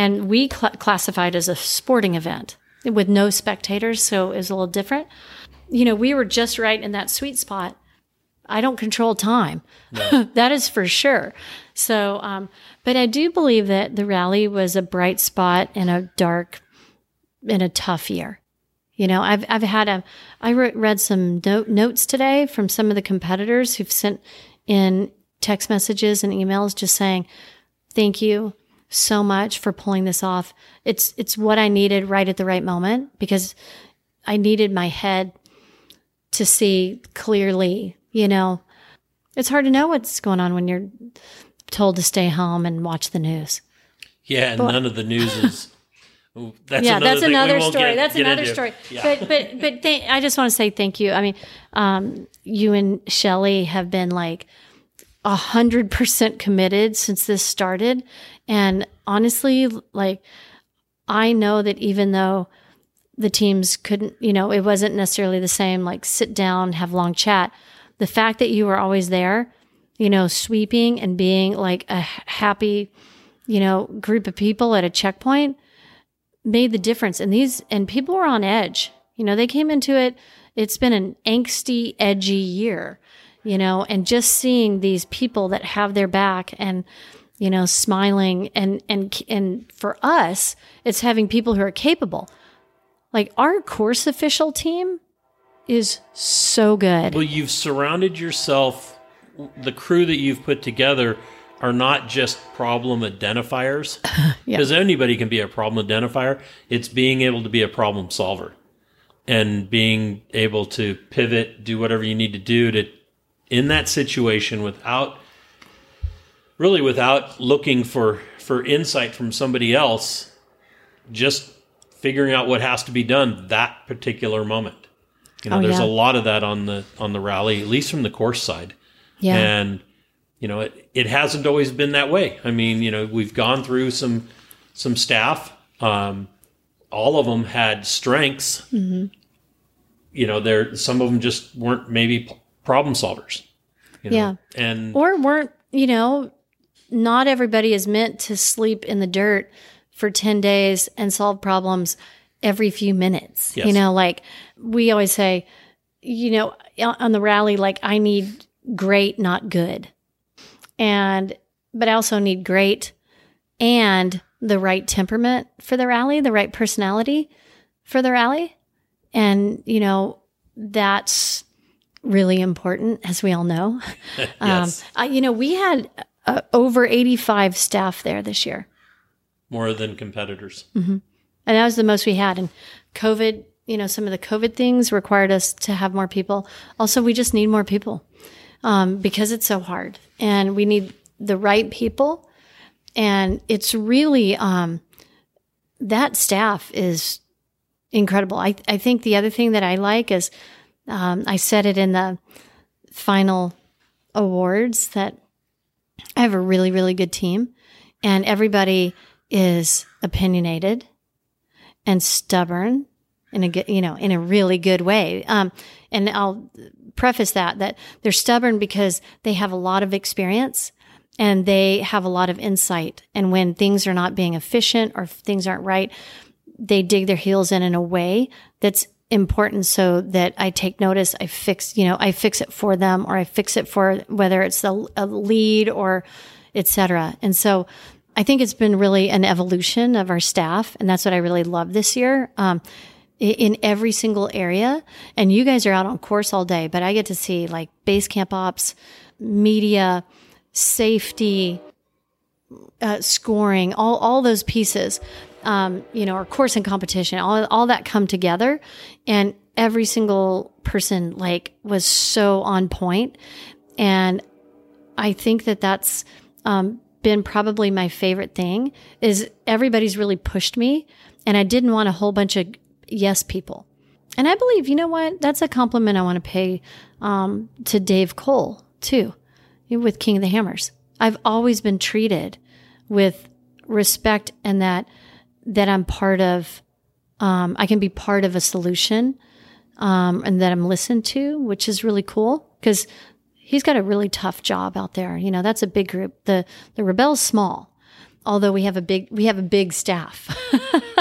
and we cl- classified as a sporting event with no spectators, so it was a little different. You know, we were just right in that sweet spot. I don't control time. that is for sure. So, um, but I do believe that the rally was a bright spot in a dark, in a tough year. You know, I've I've had a I re- read some note, notes today from some of the competitors who've sent in text messages and emails just saying, "Thank you so much for pulling this off. It's it's what I needed right at the right moment because I needed my head to see clearly, you know. It's hard to know what's going on when you're told to stay home and watch the news. Yeah, and none of the news is. Ooh, that's yeah, another that's another story. get- that's get another into. story. Yeah. But but but th- I just want to say thank you. I mean, um, you and Shelly have been like a hundred percent committed since this started, and honestly, like I know that even though the teams couldn't, you know, it wasn't necessarily the same. Like sit down, have long chat. The fact that you were always there, you know, sweeping and being like a happy, you know, group of people at a checkpoint made the difference. And these and people were on edge. You know, they came into it. It's been an angsty, edgy year. You know, and just seeing these people that have their back and you know smiling and and and for us, it's having people who are capable. Like our course official team is so good. Well, you've surrounded yourself. The crew that you've put together are not just problem identifiers, because anybody can be a problem identifier. It's being able to be a problem solver and being able to pivot, do whatever you need to do to in that situation without really without looking for for insight from somebody else, just figuring out what has to be done that particular moment. You know, Oh, there's yeah. a lot of that on the on the rally, at least from the course side. yeah. And you know, it, it hasn't always been that way. I mean, you know, we've gone through some some staff. Um, all of them had strengths. Mm-hmm. You know, there some of them just weren't maybe problem solvers. You know? Yeah. and or weren't you know not everybody is meant to sleep in the dirt for 10 days and solve problems every few minutes you know like we always say you know on the rally like i need great not good and but i also need great and the right temperament for the rally the right personality for the rally and you know that's really important as we all know yes, um, you know, we had uh, over 85 staff there this year, more than competitors. and that was the most we had. And COVID, you know, some of the COVID things required us to have more people. Also, we just need more people um, because it's so hard, and we need the right people. And it's really um, that staff is incredible. I I think the other thing that I like is um, I said it in the final awards that I have a really, really good team and everybody is opinionated and stubborn in a good, you know, in a really good way. Um, and I'll preface that, that they're stubborn because they have a lot of experience and they have a lot of insight. And when things are not being efficient or things aren't right, they dig their heels in in a way that's important so that I take notice, I fix, you know, I fix it for them or I fix it for whether it's a lead or et cetera. And so I think it's been really an evolution of our staff. And that's what I really love this year. Um, in every single area. And you guys are out on course all day, but I get to see like base camp ops, media, safety, uh, scoring, all, all those pieces. Um, you know, or course and competition, all, all that come together. And every single person like was so on point. And I think that that's, um, been probably my favorite thing is everybody's really pushed me and I didn't want a whole bunch of yes people. And I believe, you know what? That's a compliment I want to pay um, to Dave Cole too, with King of the Hammers. I've always been treated with respect and that that I'm part of. Um, I can be part of a solution, um, and that I'm listened to, which is really cool because he's got a really tough job out there. You know, that's a big group. The the Rebelle's small, although we have a big we have a big staff.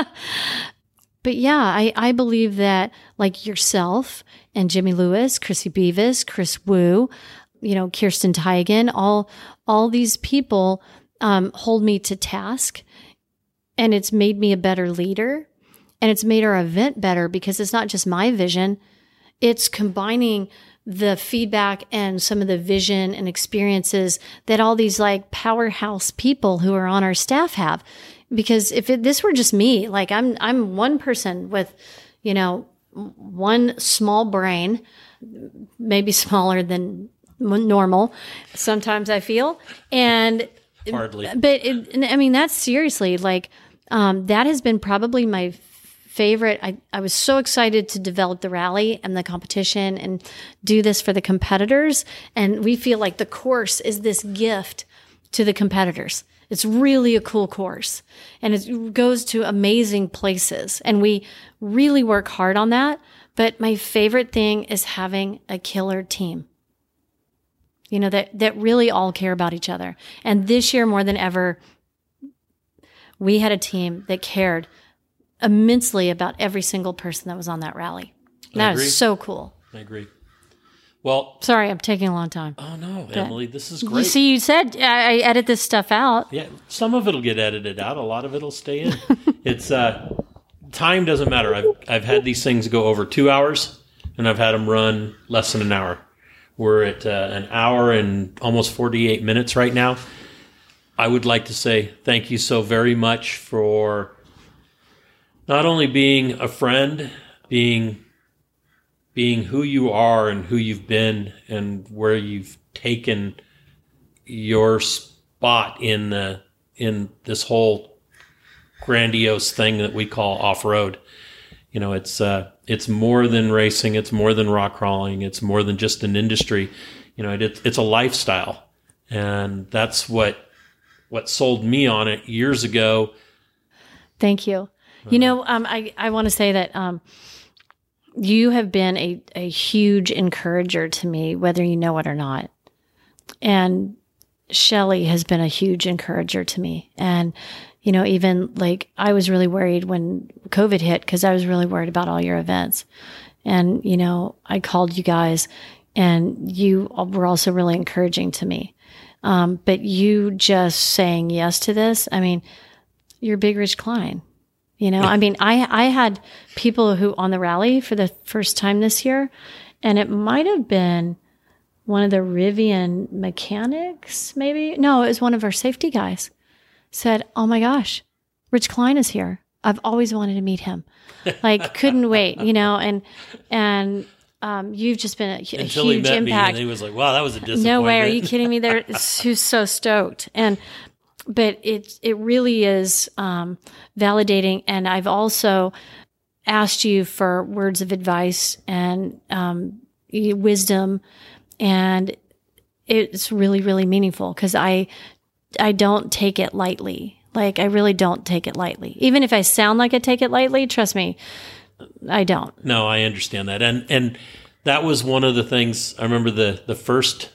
but yeah, I, I believe that like yourself and Jimmy Lewis, Chrissy Beavis, Chris Wu, you know, Kirsten Teigen, all all these people um, hold me to task, and it's made me a better leader, and it's made our event better because it's not just my vision; it's combining the feedback and some of the vision and experiences that all these like powerhouse people who are on our staff have because if it, this were just me, like I'm, I'm one person with, you know, one small brain, maybe smaller than normal. Sometimes I feel, and hardly, but it, I mean, that's seriously like, um, that has been probably my favorite. I, I was so excited to develop the rally and the competition and do this for the competitors. And we feel like the course is this gift to the competitors. It's really a cool course and it goes to amazing places. And we really work hard on that. But my favorite thing is having a killer team. You know, that, that really all care about each other. And this year more than ever, we had a team that cared immensely about every single person that was on that rally. That was so cool. I agree. Well, sorry, I'm taking a long time. Oh no, but Emily, this is great. You see, you said I, I edit this stuff out. Yeah, some of it'll get edited out. A lot of it'll stay in. it's uh, time doesn't matter. I've I've had these things go over two hours, and I've had them run less than an hour. We're at uh, an hour and almost 48 minutes right now. I would like to say thank you so very much for not only being a friend, being being who you are and who you've been and where you've taken your spot in the in this whole grandiose thing that we call off road. You know, it's uh, it's more than racing. It's more than rock crawling. It's more than just an industry. You know, it, it's a lifestyle, and that's what what sold me on it years ago. Thank you. You know, um, I I want to say that um, you have been a, a huge encourager to me, whether you know it or not. And Shelly has been a huge encourager to me. And, you know, even like I was really worried when COVID hit because I was really worried about all your events. And, you know, I called you guys and you were also really encouraging to me. Um, but you just saying yes to this, I mean, you're Big Rich Klein. You know, I mean, I I had people who on the rally for the first time this year, and it might have been one of the Rivian mechanics, maybe. No, it was one of our safety guys. Said, "Oh my gosh, Rich Klein is here. I've always wanted to meet him. Like, couldn't wait. You know, and and um, you've just been a, a huge impact. he was like, "Wow, that was a disappointment." No way, are you kidding me? They're who's so stoked, and but it it really is um, validating. And I've also asked you for words of advice and um, wisdom, and it's really really meaningful because I I don't take it lightly. Like I really don't take it lightly. Even if I sound like I take it lightly, trust me, I don't. No, I understand that, and and that was one of the things I remember the the first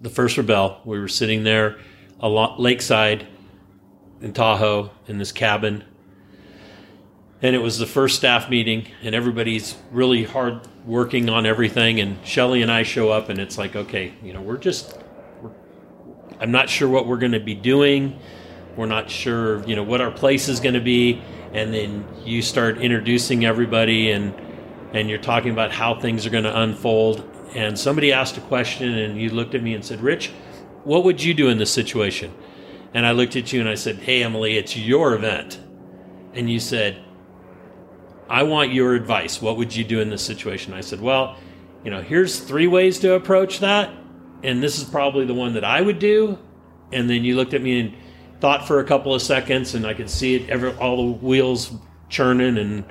the first Rebelle. We were sitting there a lot, lakeside in Tahoe in this cabin. And it was the first staff meeting, and everybody's really hard working on everything. And Shelly and I show up, and it's like, okay, you know, we're just, we're, I'm not sure what we're going to be doing. We're not sure, you know, what our place is going to be. And then you start introducing everybody, and and you're talking about how things are going to unfold. And somebody asked a question, and you looked at me and said, "Rich, what would you do in this situation? And I looked at you and I said, Hey, Emily, it's your event. And you said, I want your advice. What would you do in this situation? I said, Well, you know, here's three ways to approach that. And this is probably the one that I would do. And then you looked at me and thought for a couple of seconds, and I could see it, every, all the wheels churning. And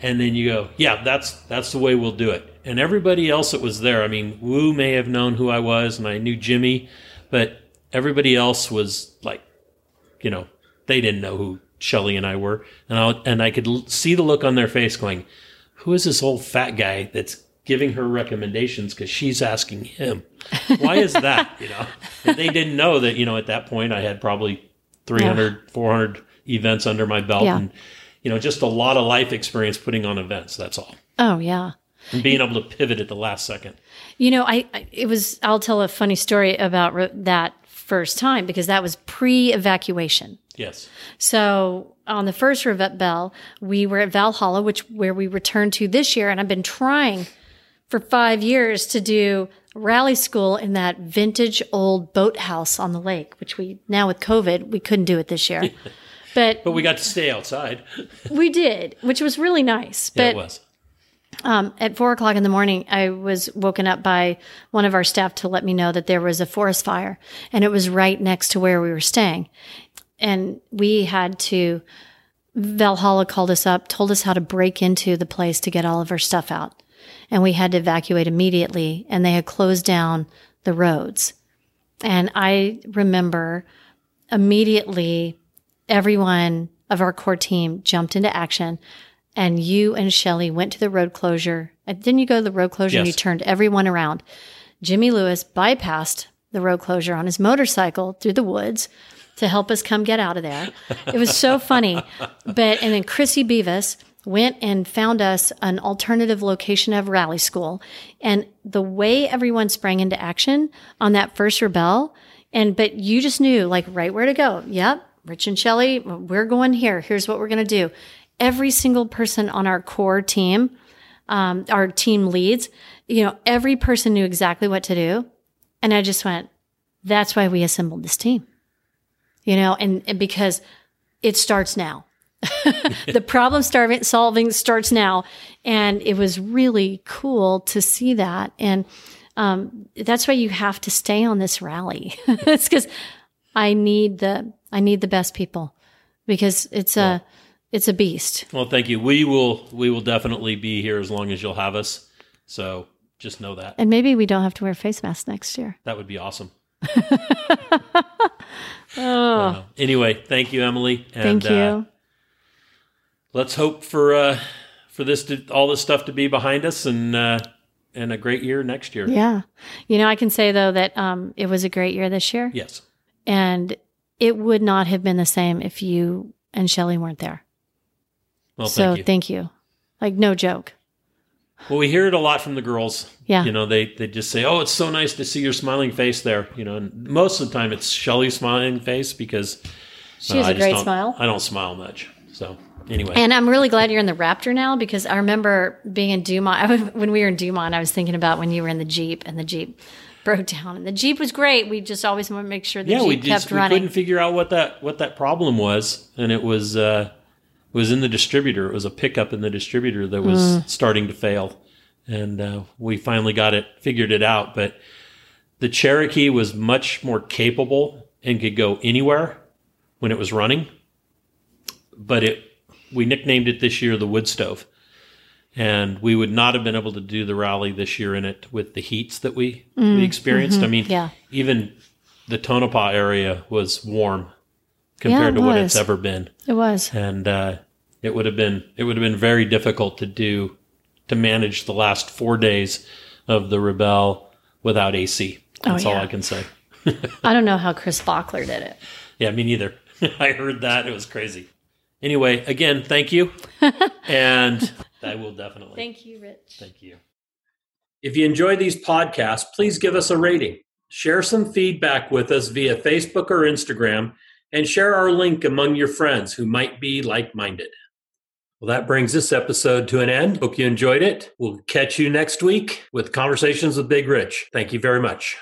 and then you go, Yeah, that's that's the way we'll do it. And everybody else that was there, I mean, Wu may have known who I was, and I knew Jimmy, but everybody else was like, you know, they didn't know who Shelly and I were, and I and I could see the look on their face, going, "Who is this old fat guy that's giving her recommendations because she's asking him? Why is that?" you know, and they didn't know that you know at that point I had probably 300, yeah. 400 events under my belt, yeah. and you know, just a lot of life experience putting on events. That's all. Oh yeah. And being able to pivot at the last second. You know, I, I it was. I'll tell a funny story about re- that first time because that was pre-evacuation. Yes. So on the first Revet Bell, we were at Valhalla, which where we returned to this year, and I've been trying for five years to do rally school in that vintage old boathouse on the lake, which we now with COVID we couldn't do it this year. But but we got to stay outside. we did, which was really nice. But yeah, it was. Um, at four o'clock in the morning, I was woken up by one of our staff to let me know that there was a forest fire and it was right next to where we were staying. And we had to, Valhalla called us up, told us how to break into the place to get all of our stuff out. And we had to evacuate immediately and they had closed down the roads. And I remember immediately everyone of our core team jumped into action and you and Shelly went to the road closure. Uh, didn't you go to the road closure yes. and you turned everyone around? Jimmy Lewis bypassed the road closure on his motorcycle through the woods to help us come get out of there. It was so funny. But and then Chrissy Beavis went and found us an alternative location of rally school. And the way everyone sprang into action on that first Rebelle, and but you just knew like right where to go. Yep, Rich and Shelly, we're going here. Here's what we're going to do every single person on our core team, um, our team leads, you know, every person knew exactly what to do. And I just went, that's why we assembled this team, you know, and, and because it starts now. the problem solving starts now. And it was really cool to see that. And, um, that's why you have to stay on this rally. it's because I need the, I need the best people because it's a, it's a beast. Well, thank you. We will we will definitely be here as long as you'll have us. So just know that. And maybe we don't have to wear face masks next year. That would be awesome. oh. Anyway, thank you, Emily. And, thank you. Uh, let's hope for uh, for this to, all this stuff to be behind us and uh, and a great year next year. Yeah, you know, I can say though that um, it was a great year this year. Yes, and it would not have been the same if you and Shelly weren't there. Well, so thank you. thank you. Like no joke. Well, we hear it a lot from the girls. Yeah. You know, they, they just say, Oh, it's so nice to see your smiling face there. You know, and most of the time it's Shelly's smiling face because she has uh, a great smile. I don't smile much. So anyway. And I'm really glad you're in the Raptor now because I remember being in Dumont. when we were in Dumont, I was thinking about when you were in the Jeep and the Jeep broke down. And the Jeep was great. We just always wanted to make sure the yeah, Jeep we just, kept running. We couldn't figure out what that what that problem was, and it was uh, it was in the distributor. It was a pickup in the distributor that was mm. starting to fail, and uh, we finally got it figured it out. But the Cherokee was much more capable and could go anywhere when it was running. But it we nicknamed it this year the wood stove. And we would not have been able to do the rally this year in it with the heats that we, mm, we experienced. Mm-hmm, I mean, yeah. even the Tonopah area was warm compared yeah, to what it's ever been. It was, and uh, it would have been it would have been very difficult to do to manage the last four days of the Rebelle without AC. That's oh, yeah. all I can say. I don't know how Chris Bockler did it. Yeah, me neither. I heard that it was crazy. Anyway, again, thank you, and I will definitely. Thank you, Rich. Thank you. If you enjoy these podcasts, please give us a rating. Share some feedback with us via Facebook or Instagram and share our link among your friends who might be like minded. Well, that brings this episode to an end. Hope you enjoyed it. We'll catch you next week with Conversations with Big Rich. Thank you very much.